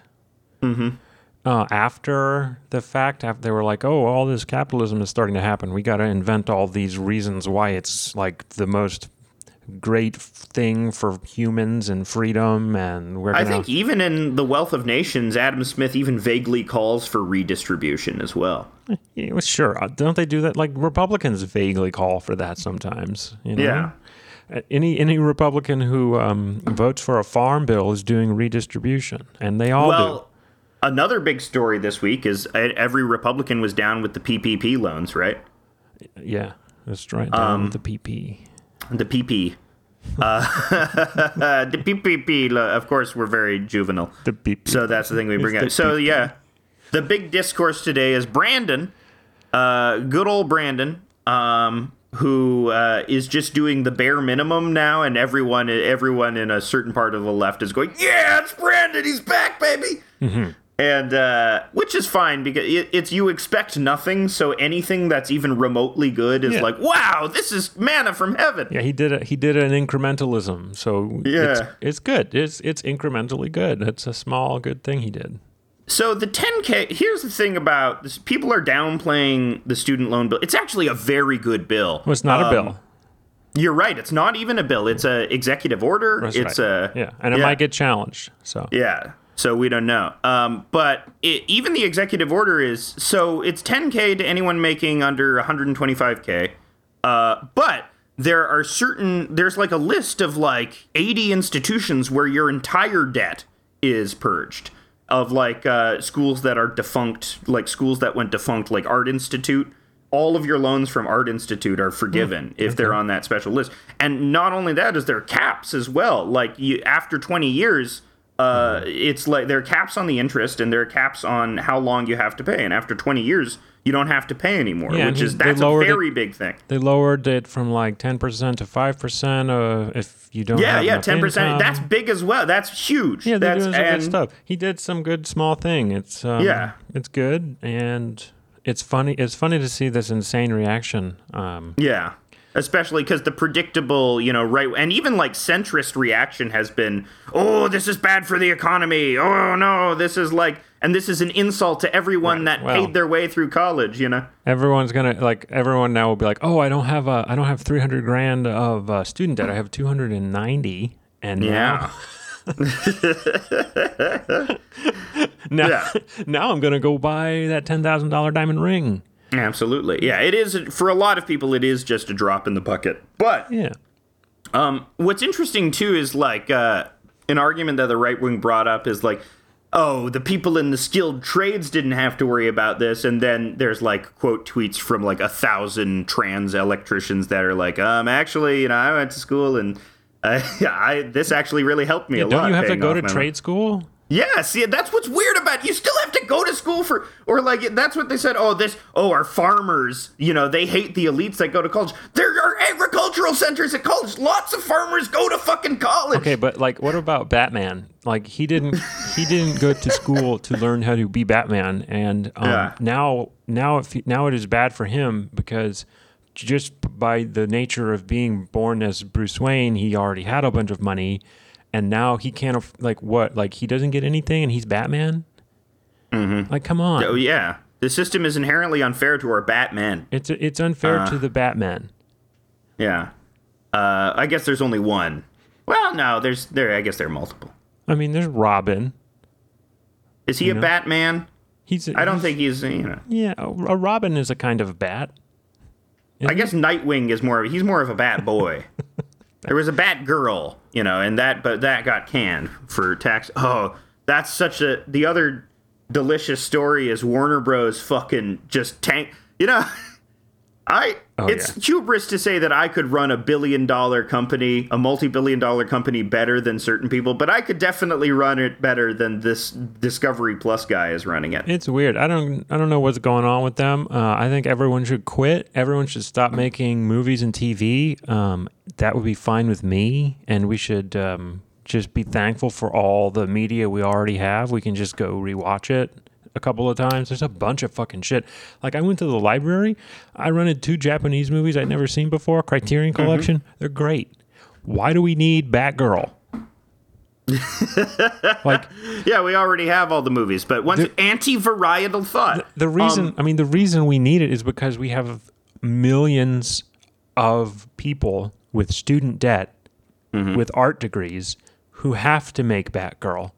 Uh, after the fact, after they were like, "Oh, all this capitalism is starting to happen. We got to invent all these reasons why it's like the most great thing for humans and freedom." And we're I think even in the Wealth of Nations, Adam Smith even vaguely calls for redistribution as well. Yeah, sure. Uh, Don't they do that? Like Republicans vaguely call for that sometimes. You know? Yeah. Uh, Any any Republican who um, votes for a farm bill is doing redistribution, and they all Well, another big story this week is uh, every Republican was down with the PPP loans, right? Yeah, that's right. Down Um, with the PP. The PP. Uh, the PPP, of course, we're very juvenile. The PP. So that's the thing we bring up. So yeah, the big discourse today is Brandon, uh, good old Brandon, um, who uh, is just doing the bare minimum now, and everyone, everyone in a certain part of the left is going, "Yeah, it's Brandon, he's back, baby." And uh, which is fine because it, it's you expect nothing, so anything that's even remotely good is Yeah. like, "Wow, this is manna from heaven." yeah, he did a, he did an incrementalism, so it's, Yeah. it's good. It's it's incrementally good. It's a small good thing he did. So the 10K, here's the thing about this people are downplaying the student loan bill. It's actually a very good bill. Well, it's not a Um, bill. You're right. It's not even a bill. It's a executive order. That's it's right. a yeah, and it yeah. might get challenged. So Yeah. So we don't know. Um, but it, even the executive order is so it's 10k to anyone making under 125k. Uh, but there are certain there's like a list of like 80 institutions where your entire debt is purged of like uh, schools that are defunct, like schools that went defunct, like Art Institute. All of your loans from Art Institute are forgiven if they're on that special list. And not only that, is there caps as well. Like you, after 20 years, uh, it's like there are caps on the interest and there are caps on how long you have to pay. And after 20 years, you don't have to pay anymore, Yeah, which is that's a lowered it- very big thing. they lowered it from like ten percent to five percent. Uh, if you don't Yeah, yeah, 10%. income. That's big as well. That's huge. Yeah, they're that's doing some and, good stuff. He did some good small thing. It's um, Yeah. it's good and it's funny. It's funny to see this insane reaction. Um, Yeah. Especially because the predictable, you know, right, and even like centrist reaction has been, oh, this is bad for the economy. Oh, no, this is like, and this is an insult to everyone that well- paid their way through college, you know? everyone's gonna like everyone now will be like, oh, I don't have a I don't have three hundred grand of uh, student debt. I have two hundred and ninety. And Yeah. now, now, Yeah. now I'm gonna go buy that ten thousand dollar diamond ring. Absolutely. Yeah, it is, for a lot of people, it is just a drop in the bucket. But Yeah. Um, what's interesting too is like uh, an argument that the right wing brought up is like, oh, the people in the skilled trades didn't have to worry about this, and then there's like quote tweets from like a thousand trans electricians that are like, um, actually, you know, I went to school and. Uh, I this actually really helped me a lot. Don't you have to go to trade school? Yeah, see, that's what's weird about it. You still have to go to school for, or like, that's what they said. Oh, this, oh, our farmers, you know, they hate the elites that go to college. There are agricultural centers at college. Lots of farmers go to fucking college. Okay, but like, what about Batman? Like, he didn't he didn't go to school to learn how to be Batman, and um, Yeah. now now if now it is bad for him because just by the nature of being born as Bruce Wayne, he already had a bunch of money, and now he can't aff- like what like he doesn't get anything, and he's Batman. Mm-hmm. Like, come on, Oh, yeah. The system is inherently unfair to our Batman. it's it's unfair Uh. to the Batman. Yeah. Uh, I guess there's only one. Well, no, there's, there, I guess there are multiple. I mean, there's Robin. Is he a Batman? He's I don't think he's, you know. Yeah, a, a Robin is a kind of bat. I guess Nightwing is more. He's more of a bat boy. there was a Bat Girl, you know, and that, but that got canned for tax. Oh, that's such a. The other delicious story is Warner Bros. Fucking just tank. You know, I it's hubris to say that I could run a billion dollar company, a multi billion dollar company better than certain people, but I could definitely run it better than this Discovery Plus guy is running it. It's weird. I don't I don't know what's going on with them. Uh, I think everyone should quit. Everyone should stop making movies and TV. Um, that would be fine with me, and we should um, just be thankful for all the media we already have. We can just go rewatch it a couple of times. There's a bunch of fucking shit. Like I went to the library. I rented two Japanese movies I'd never seen before. Criterion mm-hmm. Collection. They're great. Why do we need Batgirl? like Yeah, we already have all the movies, but once anti varietal thought. the reason um, I mean the reason we need it is because we have millions of people with student debt mm-hmm. with art degrees who have to make Batgirl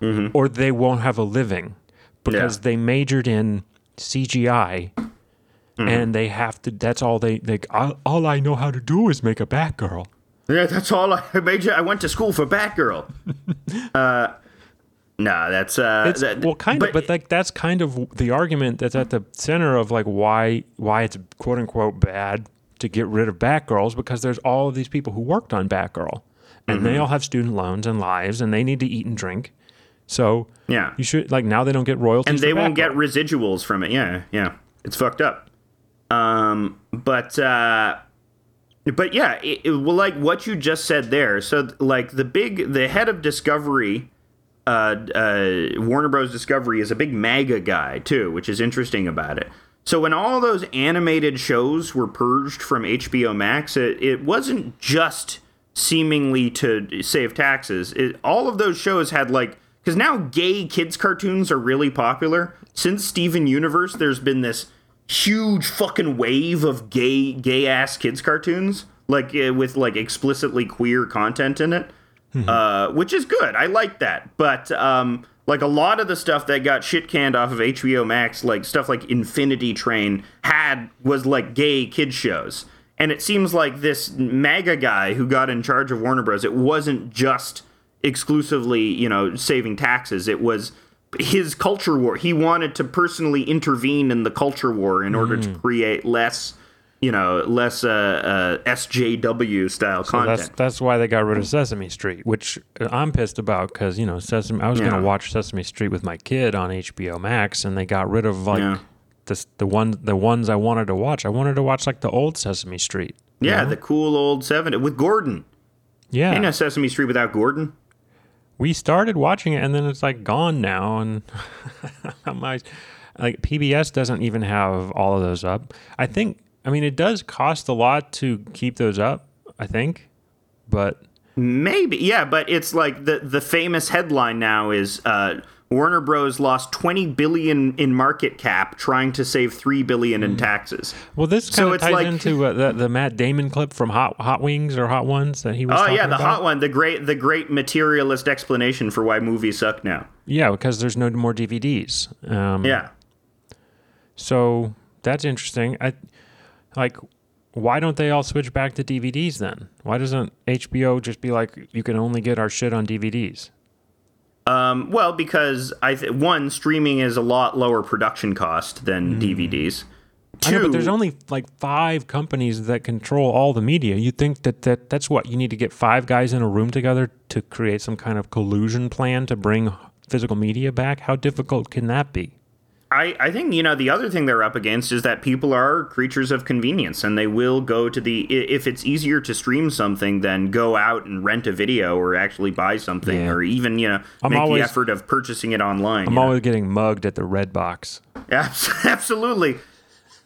mm-hmm. or they won't have a living because Yeah. they majored in CGI and they have to that's all they like all, I know how to do is make a Batgirl. Yeah, that's all I made. I went to school for Batgirl. uh, nah, that's uh, It's, that- well, kind of, but like that's kind of the argument that's at the center of like why why it's quote unquote bad to get rid of Batgirls because there's all of these people who worked on Batgirl, and Mm-hmm. they all have student loans and lives, and they need to eat and drink. So Yeah. you should like now they don't get royalties, and they won't get residuals from it. Yeah, yeah, it's fucked up. Um, but uh, but yeah, it, it- well, like what you just said there. So like the big, the head of Discovery, uh, uh, Warner Bros. Discovery is a big MAGA guy too, which is interesting about it. So when all those animated shows were purged from HBO Max, it, it wasn't just seemingly to save taxes. It, all of those shows had like because now gay kids cartoons are really popular. Since Steven Universe, there's been this huge fucking wave of gay gay ass kids cartoons like uh, with like explicitly queer content in it uh, which is good. I like that. But um like a lot of the stuff that got shit canned off of hbo max like stuff like infinity train had was like gay kid shows. And it seems like this maga guy who got in charge of warner bros it wasn't just exclusively you know saving taxes it was his culture war. He wanted to personally intervene in the culture war in order to create less, you know, less uh, uh, SJW style So content. that's that's why they got rid of Sesame Street, which I'm pissed about because you know Sesame. I was Yeah. gonna watch Sesame Street with my kid on HBO Max, and they got rid of like Yeah. the the one the ones I wanted to watch. I wanted to watch like the old Sesame Street. yeah, know? the cool old 70s with Gordon. yeah. Ain't no Sesame Street without Gordon. We started watching it, and then it's like gone now, and my like PBS doesn't even have all of those up. I think. I mean, it does cost a lot to keep those up. I think, but Maybe, yeah, but it's like the the famous headline now is uh, Warner Bros. lost twenty billion in market cap trying to save three billion Hmm. in taxes. Well, this So kind of ties like- into uh, the, the Matt Damon clip from Hot Hot Wings or Hot Ones that he was. Oh yeah, the about. hot one, the great the great materialist explanation for why movies suck now. Yeah, because there's no more DVDs. Um, Yeah. So that's interesting. I like. Why don't they all switch back to DVDs then? Why doesn't HBO just be like, you can only get our shit on DVDs? Um, well, because I th- one streaming is a lot lower production cost than DVDs. Hmm. I know, but there's only like five companies that control all the media. You think that, that that's what you need to get five guys in a room together to create some kind of collusion plan to bring physical media back? How difficult can that be? I, I think you know the other thing they're up against is that people are creatures of convenience and they will go to the if it's easier to stream something than go out and rent a video or actually buy something Yeah. or even you know I'm make always- the effort of purchasing it online. I'm you know? always getting mugged at the red box. Abs- Absolutely.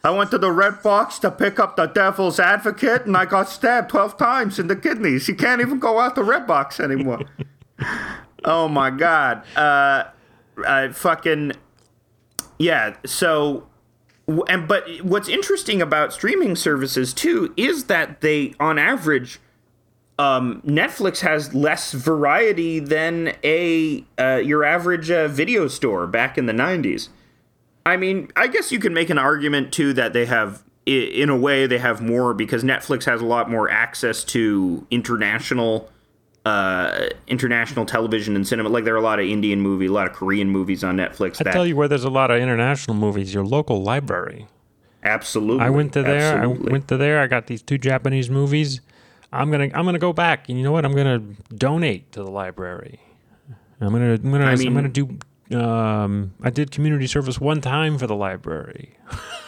I went to the Red Box to pick up the Devil's Advocate, and I got stabbed twelve times in the kidneys. You can't even go out the Red Box anymore. oh my God. Uh, I fucking yeah. So, and but what's interesting about streaming services too is that they, on average, um, Netflix has less variety than a uh, your average uh, video store back in the '90s. I mean, I guess you can make an argument too that they have, in a way, they have more because Netflix has a lot more access to international, uh, international television and cinema. Like there are a lot of Indian movie, a lot of Korean movies on Netflix. I that tell you where there's a lot of international movies, your local library. absolutely. I went to there. Absolutely. I went to there. I got these two Japanese movies. I'm gonna I'm gonna go back, and you know what? I'm gonna donate to the library. I'm gonna I'm gonna I mean- am gonna do. Um, I did community service one time for the library.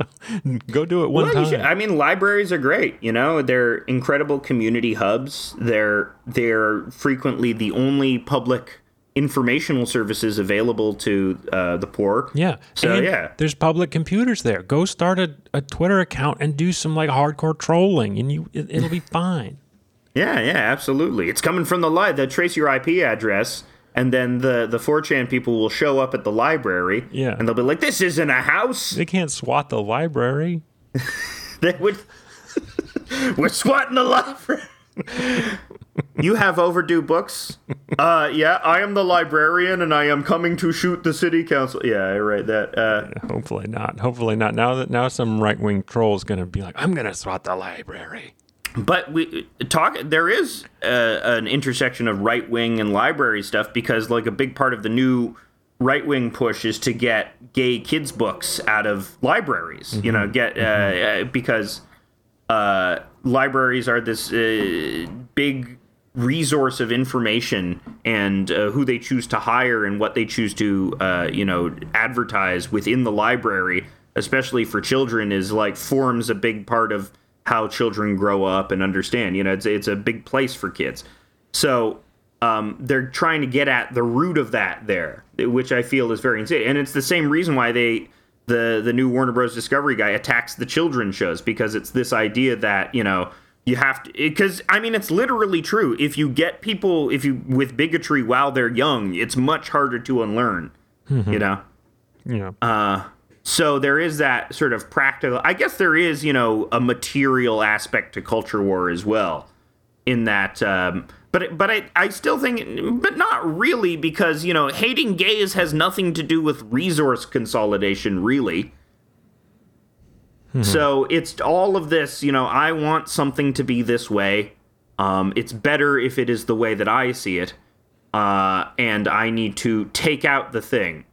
so go do it one Well, time. should- I mean, libraries are great. You know, they're incredible community hubs. They're they're frequently the only public informational services available to uh, the poor. yeah. So, And yeah. there's public computers there. Go start a, a Twitter account and do some like hardcore trolling, and you it, it'll be fine. Yeah, yeah, absolutely. It's coming from the light. They trace your IP address, and then the the 4chan people will show up at the library. Yeah. and they'll be like, "This isn't a house." They can't swat the library. They would. We're swatting the library. you have overdue books. Uh, yeah, I am the librarian, and I am coming to shoot the city council. Yeah, I write that. Uh, Hopefully not. Hopefully not. Now that now some right wing troll is gonna be like, I'm gonna swat the library. But we talk. There is uh, an intersection of right wing and library stuff because, like, a big part of the new right wing push is to get gay kids books out of libraries. You know, get uh, uh, because uh, libraries are this uh, big resource of information and uh, who they choose to hire and what they choose to uh, you know advertise within the library especially for children is like forms a big part of how children grow up and understand you know it's, it's a big place for kids so um, they're trying to get at the root of that there which i feel is very insane and it's the same reason why they the the new Warner Bros. Discovery guy attacks the children shows because it's this idea that you know you have to because I mean it's literally true. If you get people if you with bigotry while they're young, it's much harder to unlearn. You know. You know. Uh, so there is that sort of practical. I guess there is you know a material aspect to culture war as well, in that. Um, but but I I still think, but not really because you know hating gays has nothing to do with resource consolidation really. So it's all of this, you know, I want something to be this way. Um, it's better if it is the way that I see it. Uh, and I need to take out the thing.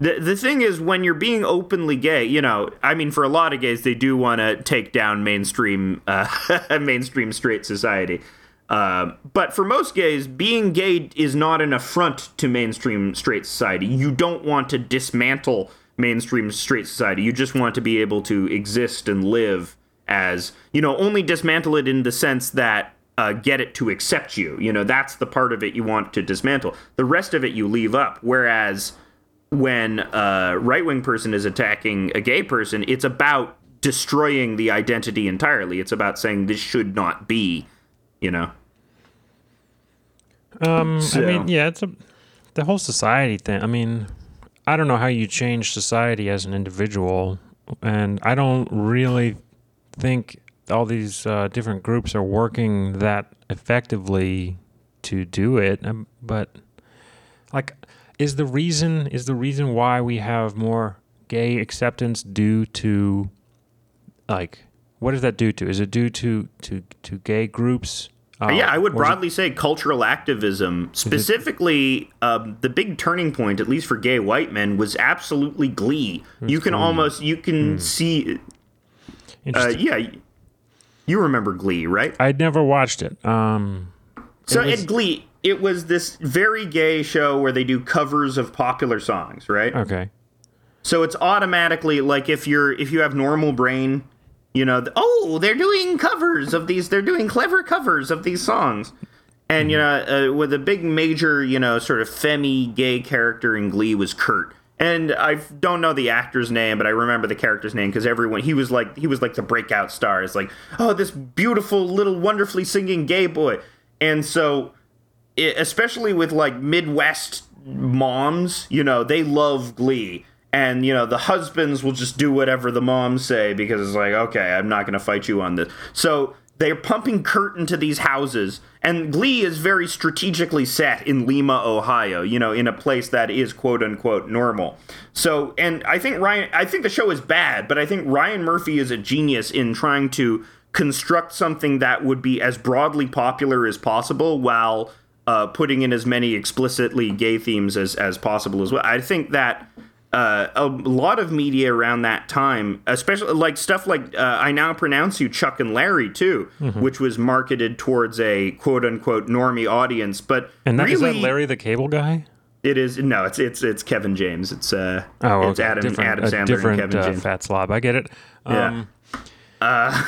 The, the thing is, when you're being openly gay, you know, I mean, for a lot of gays, they do want to take down mainstream, uh, mainstream straight society. Um, but for most gays, being gay is not an affront to mainstream straight society. You don't want to dismantle mainstream straight society. You just want to be able to exist and live as, you know, only dismantle it in the sense that uh, get it to accept you. You know, that's the part of it you want to dismantle. The rest of it you leave up. Whereas when a right wing person is attacking a gay person, it's about destroying the identity entirely. It's about saying this should not be, you know. Um, So- I mean, yeah, it's a the whole society thing. I mean, I don't know how you change society as an individual, and I don't really think all these uh, different groups are working that effectively to do it. Um, but like, is the reason is the reason why we have more gay acceptance due to like what does that due to? Is it due to to to gay groups? Uh, yeah, I would or is it- broadly say cultural activism, specifically um, the big turning point, at least for gay white men, was absolutely Glee. You can almost you can see, uh, yeah, you remember Glee, right? I'd never watched it. Um, So was- at Glee, it was this very gay show where they do covers of popular songs, right? okay. So it's automatically like if you're if you have normal brain, you know, th- oh, they're doing covers of these, they're doing clever covers of these songs. And you know, uh, with a big major, you know, sort of femi gay character in Glee was Kurt. And I don't know the actor's name, but I remember the character's name because everyone he was like he was like the breakout star. It's like, oh, this beautiful little wonderfully singing gay boy. And so especially with like Midwest moms, you know, they love Glee. And, you know, the husbands will just do whatever the moms say because it's like, okay, I'm not going to fight you on this. So they're pumping Kurt into these houses. And Glee is very strategically set in Lima, Ohio, you know, in a place that is quote unquote normal. So, and I think Ryan, I think the show is bad, but I think Ryan Murphy is a genius in trying to construct something that would be as broadly popular as possible while uh, putting in as many explicitly gay themes as, as possible as well. I think that uh, a lot of media around that time, especially like stuff like uh, I Now Pronounce You, Chuck and Larry, too, Mm-hmm. which was marketed towards a quote unquote normie audience. But And that, really, is that Larry the Cable Guy? it is no, it's it's it's Kevin James. It's uh, Oh, it's. Adam different, Adam a Sandler different and Kevin uh, James. fat slob. I get it. Yeah. Um,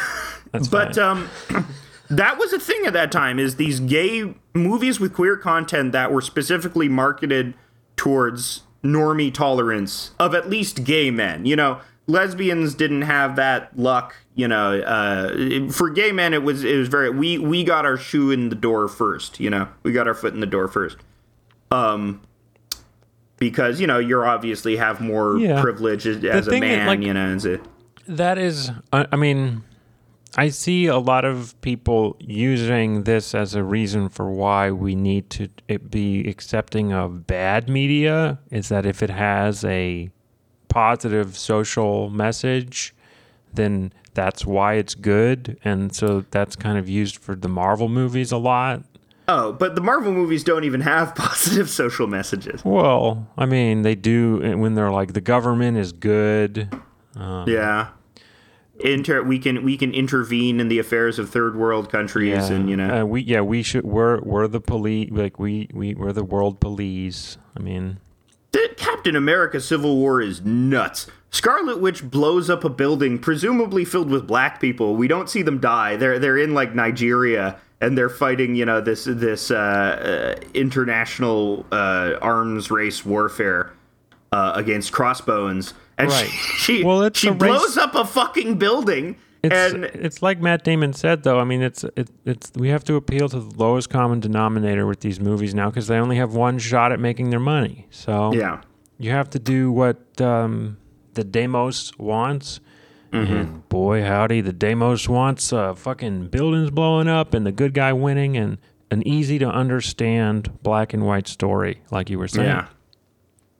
that's But fine. um, that was a thing at that time. Is these gay movies with queer content that were specifically marketed towards normie tolerance of at least gay men. You know, lesbians didn't have that luck. You know, uh, for gay men, it was it was very we we got our shoe in the door first. You know, we got our foot in the door first. Um. Because you know you're obviously have more Yeah. privilege as, as a man, like- you know. A, That is, I I mean, I see a lot of people using this as a reason for why we need to it be accepting of bad media. Is that if it has a positive social message, then that's why it's good. And so that's kind of used for the Marvel movies a lot. Oh, but the Marvel movies don't even have positive social messages. Well, I mean, they do eh, when they're like the government is good. Yeah. Inter- we can we can intervene in the affairs of third world countries and you know uh, we yeah we should we're we're the police like we we we're the world police. I mean, The Captain America Civil War is nuts. Scarlet Witch blows up a building presumably filled with black people. We don't see them die. They're they're in like Nigeria and they're fighting, you know, this this uh, uh, international uh, arms race warfare uh, against crossbones. And Right. she she, Well, it's she race- blows up a fucking building it's and it's like Matt Damon said though. I mean, it's it, it's we have to appeal to the lowest common denominator with these movies now because they only have one shot at making their money. So yeah. you have to do what um, the Demos wants. Mm-hmm. And boy, howdy, the Demos wants uh, fucking buildings blowing up and the good guy winning and an easy to understand black and white story, like you were saying. Yeah.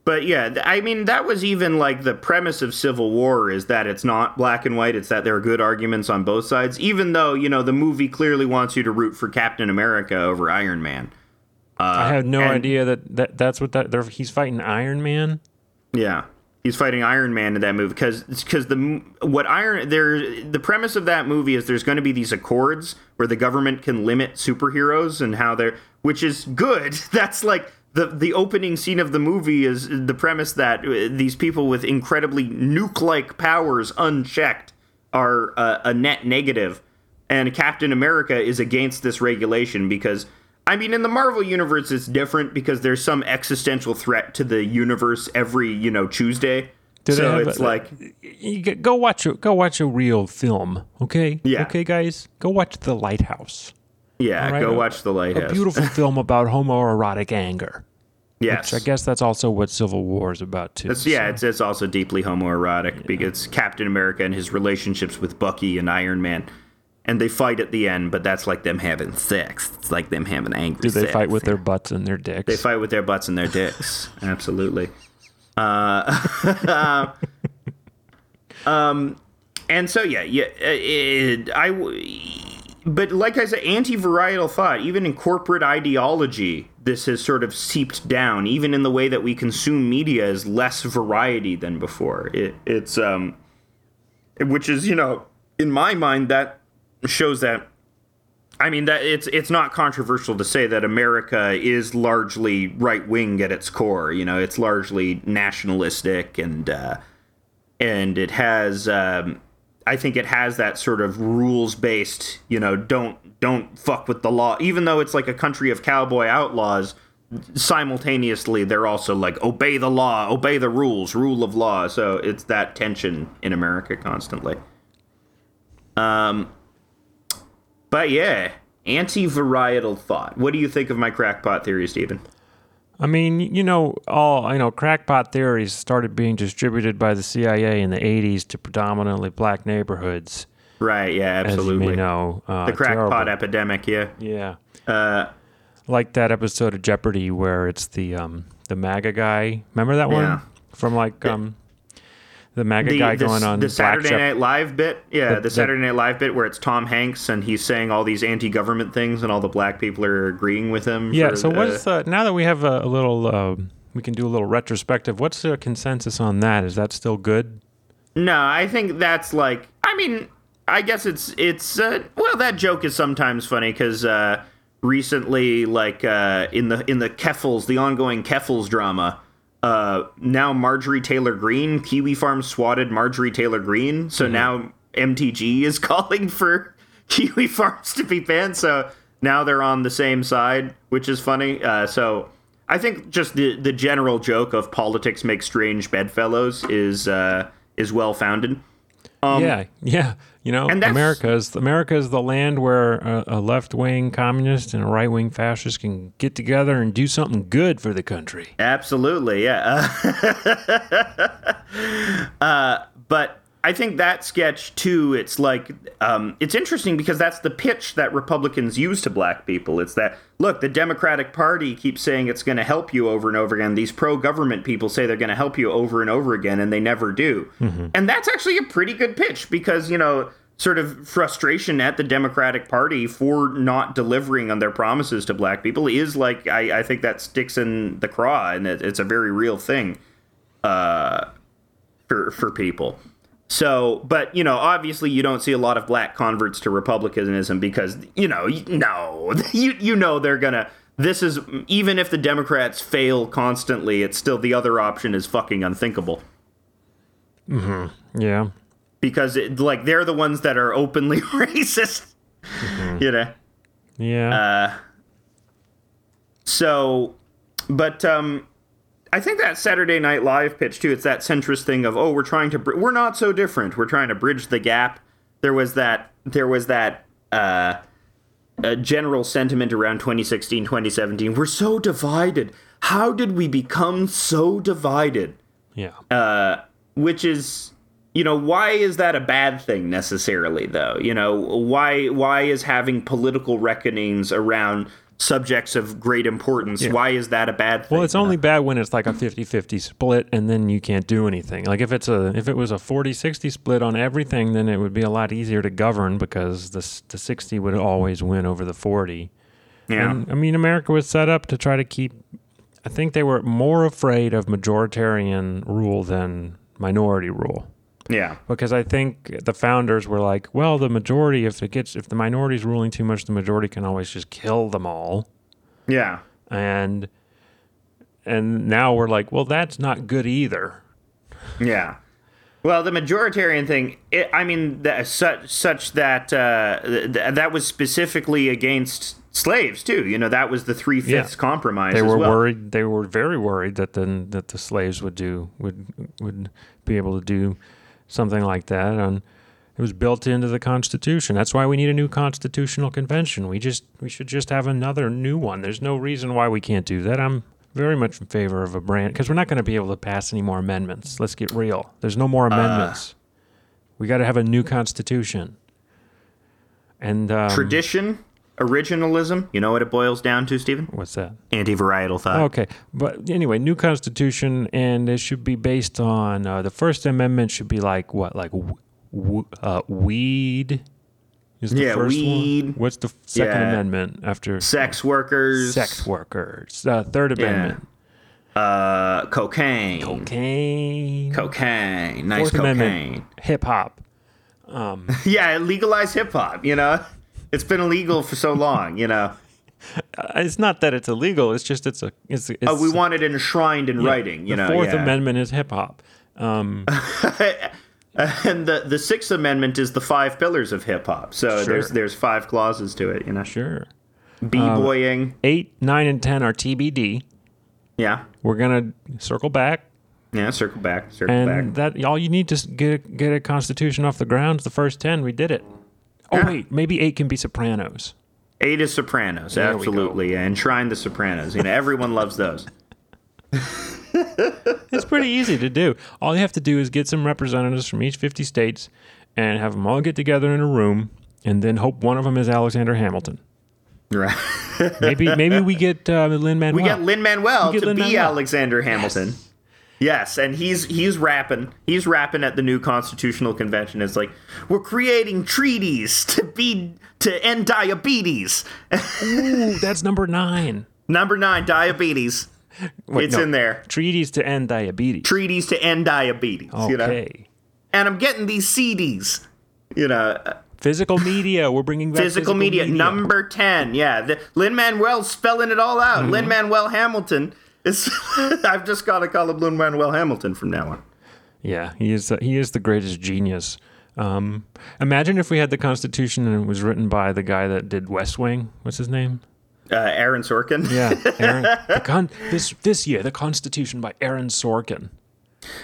But yeah, I mean, that was even like the premise of Civil War is that it's not black and white. It's that there are good arguments on both sides, even though, you know, the movie clearly wants you to root for Captain America over Iron Man. Uh, I had no and- idea that, that that's what that they're, he's fighting Iron Man. Yeah. He's fighting Iron Man in that movie because because the what Iron there the premise of that movie is there's going to be these accords where the government can limit superheroes and how they're which is good. That's like the the opening scene of the movie is the premise that uh, these people with incredibly nuke like powers unchecked are uh, a net negative, and Captain America is against this regulation because. I mean, in the Marvel universe, it's different because there's some existential threat to the universe every, you know, Tuesday. Do so have it's like, go watch a go watch a real film, okay? Yeah. Okay, guys, go watch The Lighthouse. Yeah, right, go watch The Lighthouse. A beautiful film about homoerotic anger. yes. Which I guess that's also what Civil War is about too. It's, yeah, it's, it's also deeply homoerotic because Captain America and his relationships with Bucky and Iron Man. And they fight at the end, but that's like them having sex. It's like them having angry Do they sex. fight with their butts and their dicks? They fight with their butts and their dicks. Absolutely. Uh, um, and so yeah, yeah. It, I, but like I said, anti-varietal thought, even in corporate ideology, this has sort of seeped down. Even in the way that we consume media, is less variety than before. It, it's um, which is you know, in my mind, that shows that I mean that it's it's not controversial to say that America is largely right wing at its core. You know, it's largely nationalistic and uh, and it has um, I think it has that sort of rules based. You know, don't don't fuck with the law. Even though it's like a country of cowboy outlaws, simultaneously they're also like obey the law, obey the rules, rule of law. So it's that tension in America constantly. Um. But yeah, anti-varietal thought. What do you think of my crackpot theory, Stephen? I mean, you know, all you know, crackpot theories started being distributed by the CIA in the '80s to predominantly black neighborhoods, Right. Yeah. Absolutely. as you know. Uh, the crackpot terrible. epidemic. Yeah. Yeah. Uh, like that episode of Jeopardy where it's the um the MAGA guy. Remember that one from like um the MAGA the guy the, going on the Black Saturday Shep- Night Live bit. Yeah, the, the- Saturday Night Live bit where it's Tom Hanks and he's saying all these anti-government things and all the black people are agreeing with him. Yeah. for So what's uh, now that we have a, a little uh, we can do a little retrospective. What's the consensus on that? Is that still good? No, I think that's like. I mean, I guess it's it's. Uh, well, that joke is sometimes funny because uh, recently, like uh, in the in the Keffals, the ongoing Keffals drama, uh, now Marjorie Taylor Greene, Kiwi Farm swatted Marjorie Taylor Greene, so now MTG is calling for Kiwi Farms to be banned. So now they're on the same side, which is funny. Uh, so. I think just the the general joke of politics make strange bedfellows is uh, is well founded. Yeah, yeah. You know, Um, America is America is the land where a, a left wing communist and a right wing fascist can get together and do something good for the country. Absolutely, yeah. Uh, but I think that sketch too. It's like um, it's interesting because that's the pitch that Republicans use to black people. It's that look, the Democratic Party keeps saying it's going to help you over and over again. These pro-government people say they're going to help you over and over again, and they never do. And that's actually a pretty good pitch because you know. Sort of frustration at the Democratic Party for not delivering on their promises to black people is like I, I think that sticks in the craw, and it, it's a very real thing uh, for for people. So, but you know, obviously, you don't see a lot of black converts to republicanism because you know, no, you you know they're gonna. This is even if the Democrats fail constantly, it's still the other option is fucking unthinkable Mm-hmm. Yeah, because it, like they're the ones that are openly racist. You know. yeah. So, but um, I think that Saturday Night Live pitch too. It's that centrist thing of oh, we're trying to br- we're not so different. We're trying to bridge the gap. There was that there was that uh, uh, general sentiment around 2016, 2017. We're so divided. How did we become so divided? yeah. uh, which is you know why is that a bad thing necessarily though you know why why is having political reckonings around subjects of great importance why is that a bad thing Well, it's only bad when it's like a 50-50 split and then you can't do anything. Like if it's a if it was a 40-60 split on everything, then it would be a lot easier to govern because the the 60 would always win over the 40. yeah And, I mean, America was set up to try to keep. I think they were more afraid of majoritarian rule than minority rule yeah because I think the founders were like, well, the majority, if it gets, if the minority's ruling too much, the majority can always just kill them all. yeah And and now we're like, well, that's not good either. yeah well the majoritarian thing it, i mean that, such such that uh, th- that was specifically against slaves too you know that was the three-fifths Yeah. compromise They were well. worried. They were very worried that then that the slaves would do would would be able to do something like that. And it was built into the Constitution. That's why we need a new constitutional convention. We just we should just have another new one. There's no reason why we can't do that. I'm very much in favor of a brand because we're not going to be able to pass any more amendments. Let's get real. There's no more amendments. we got to have a new constitution. And um, tradition originalism you know what it boils down to stephen what's that? anti-varietal thought Okay, but anyway, new constitution, and it should be based on uh, the First Amendment. Should be like what, like w- w- uh, weed? Is the Yeah, first weed. one? What's the Second Yeah. Amendment after sex workers sex workers? Uh, Third Amendment, Yeah. uh, cocaine, cocaine. cocaine, nice Fourth cocaine. Hip hop. Yeah, legalize hip hop. You know, it's been illegal for so long. You know, Uh, It's not that it's illegal. It's just it's a it's. it's uh, we want it enshrined in writing. You the know, Fourth yeah. Amendment is hip hop. Um, and the the Sixth Amendment is the five pillars of hip hop. So Sure. there's there's five clauses to it. You know, sure. b boying. Eight, nine, and ten are TBD. yeah, We're gonna circle back yeah. Circle back, circle And back. that all you need to get get a constitution off the ground is the first ten. We did it. Oh Yeah. wait, maybe eight can be Sopranos. Eight is Sopranos. There absolutely. Yeah, enshrine the Sopranos. You know, everyone loves those. It's pretty easy to do. All you have to do is get some representatives from each fifty states and have them all get together in a room, and then hope one of them is Alexander Hamilton. Right. Maybe maybe we get uh, Lin Manuel. We get Lin Manuel to be Lin-Manuel. Alexander Hamilton. Yes. And he's he's rapping. He's rapping at the new constitutional convention. It's like we're creating treaties to be to end diabetes. Ooh, that's number nine. Number nine, diabetes. Wait, it's no. in there. Treaties to end diabetes. Treaties to end diabetes. You know? Okay. And I'm getting these CDs. You know, uh, Physical media. We're bringing back physical, media, number 10. Yeah. Lin Manuel spelling it all out. Mm-hmm. Lin Manuel Hamilton is. I've just got to call him Lin Manuel Hamilton from now on. Yeah, he is. he is the greatest genius. Um, imagine if we had the Constitution and it was written by the guy that did West Wing. What's his name? Uh, Aaron Sorkin. Yeah, Aaron. the con- this this year, the Constitution by Aaron Sorkin.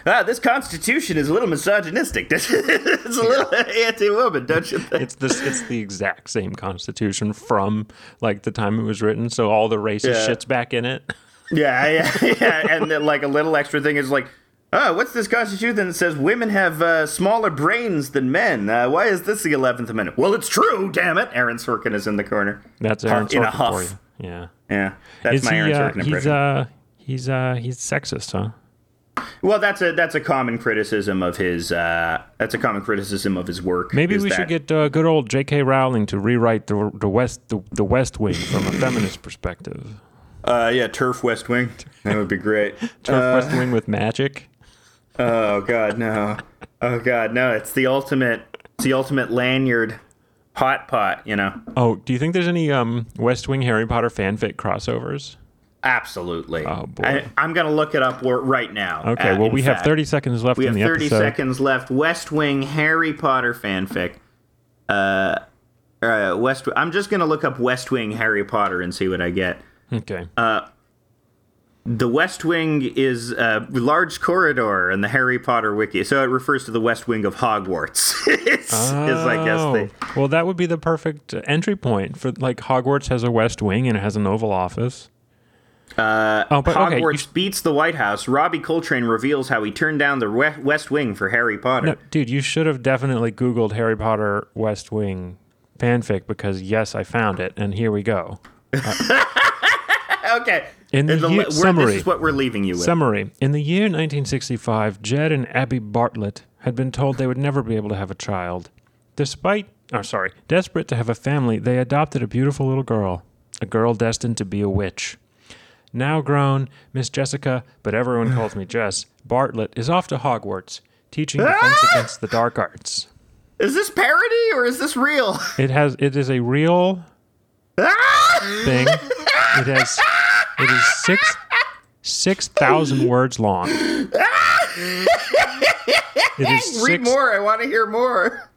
Ah, this Constitution is a little misogynistic. it's a little anti-woman, don't you think? It's this. It's the exact same Constitution from like the time it was written. So all the racist Yeah. shit's back in it. Yeah, yeah, yeah. And then, like a little extra thing is like, oh, what's this Constitution that says women have uh, smaller brains than men? Uh, why is this the Eleventh Amendment? Well, it's true. Damn it! Aaron Sorkin is in the corner. That's Aaron Huff- in a Sorkin for you. Yeah. Yeah, that's Is my he? Aaron Uh, Sorkin he's impression. uh he's uh he's sexist, huh? well, that's a that's a common criticism of his. Uh, that's a common criticism of his work. Maybe we that- should get uh, good old J.K. Rowling to rewrite the the West the, the West Wing from a feminist perspective. Uh, yeah, TERF West Wing. That would be great. TERF West Wing with magic. Oh God, no! Oh God, no! It's the ultimate. It's the ultimate lanyard, hot pot. You know. Oh, do you think there's any um West Wing Harry Potter fanfic crossovers? Absolutely. Oh, boy. I, I'm gonna look it up right now. Okay, uh, well we have 30 seconds left We have the 30 episode. seconds left. West Wing Harry Potter fanfic. Uh, uh, West. I'm just gonna look up West Wing Harry Potter and see what I get. Okay. Uh, The West Wing is a large corridor in the Harry Potter wiki, so it refers to the West Wing of Hogwarts. it's, is I guess Oh, the well, that would be the perfect uh, entry point for like Hogwarts has a West Wing and it has an Oval Office. Uh, oh, but okay, you Hogwarts sh- beats the White House. Robbie Coltrane reveals how he turned down the West Wing for Harry Potter. no, dude, you should have definitely Googled Harry Potter West Wing fanfic because yes, I found it, and here we go. Okay. In the the- year- summary. This is what we're leaving you with. Summary: In the year 1965, Jed and Abby Bartlet had been told they would never be able to have a child. Despite, oh sorry, desperate to have a family, they adopted a beautiful little girl, a girl destined to be a witch. Now grown, Miss Jessica, but everyone calls me Jess, Bartlet is off to Hogwarts, teaching defense against the dark arts. is this parody or is this real? It has it is a real thing. It has it is six six thousand words long. It is Read more. I want to hear more.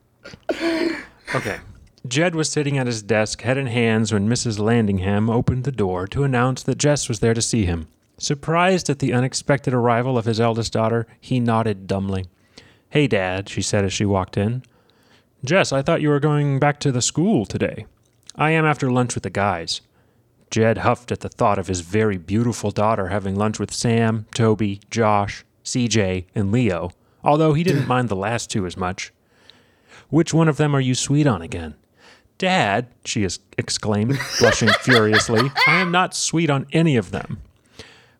Okay. Jed was sitting at his desk, head in hands, when Mrs. Landingham opened the door to announce that Jess was there to see him. Surprised at the unexpected arrival of his eldest daughter, he nodded dumbly. Hey, Dad, she said as she walked in. Jess, I thought you were going back to the school today. I am after lunch with the guys. Jed huffed at the thought of his very beautiful daughter having lunch with Sam, Toby, Josh, CJ, and Leo, although he didn't mind the last two as much. Which one of them are you sweet on again? Dad, she exclaimed, blushing furiously, I am not sweet on any of them.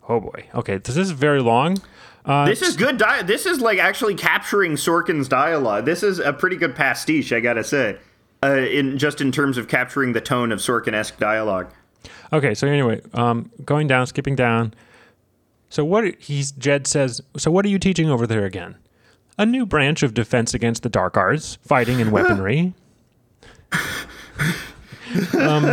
Oh boy. Okay, this is very long. Uh, This is good. Di- this is like actually capturing Sorkin's dialogue. This is a pretty good pastiche, I gotta say. Uh, in just in terms of capturing the tone of Sorkin-esque dialogue. Okay, so anyway, um, going down, skipping down. So what he's Jed says. So what are you teaching over there again? A new branch of defense against the dark arts, fighting and weaponry. um,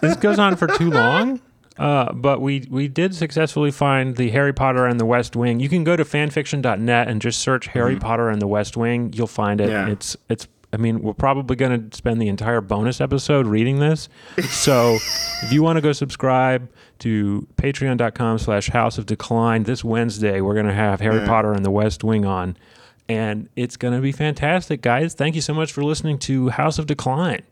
this goes on for too long. Uh, but we we did successfully find the Harry Potter and the West Wing. You can go to fanfiction.net and just search Harry Potter and the West Wing. You'll find it. Yeah. It's it's. I mean, we're probably going to spend the entire bonus episode reading this. So, if you want to go subscribe to patreon.com slash house of decline this Wednesday, we're going to have Harry Potter and the West Wing on. And it's going to be fantastic, guys. Thank you so much for listening to House of Decline.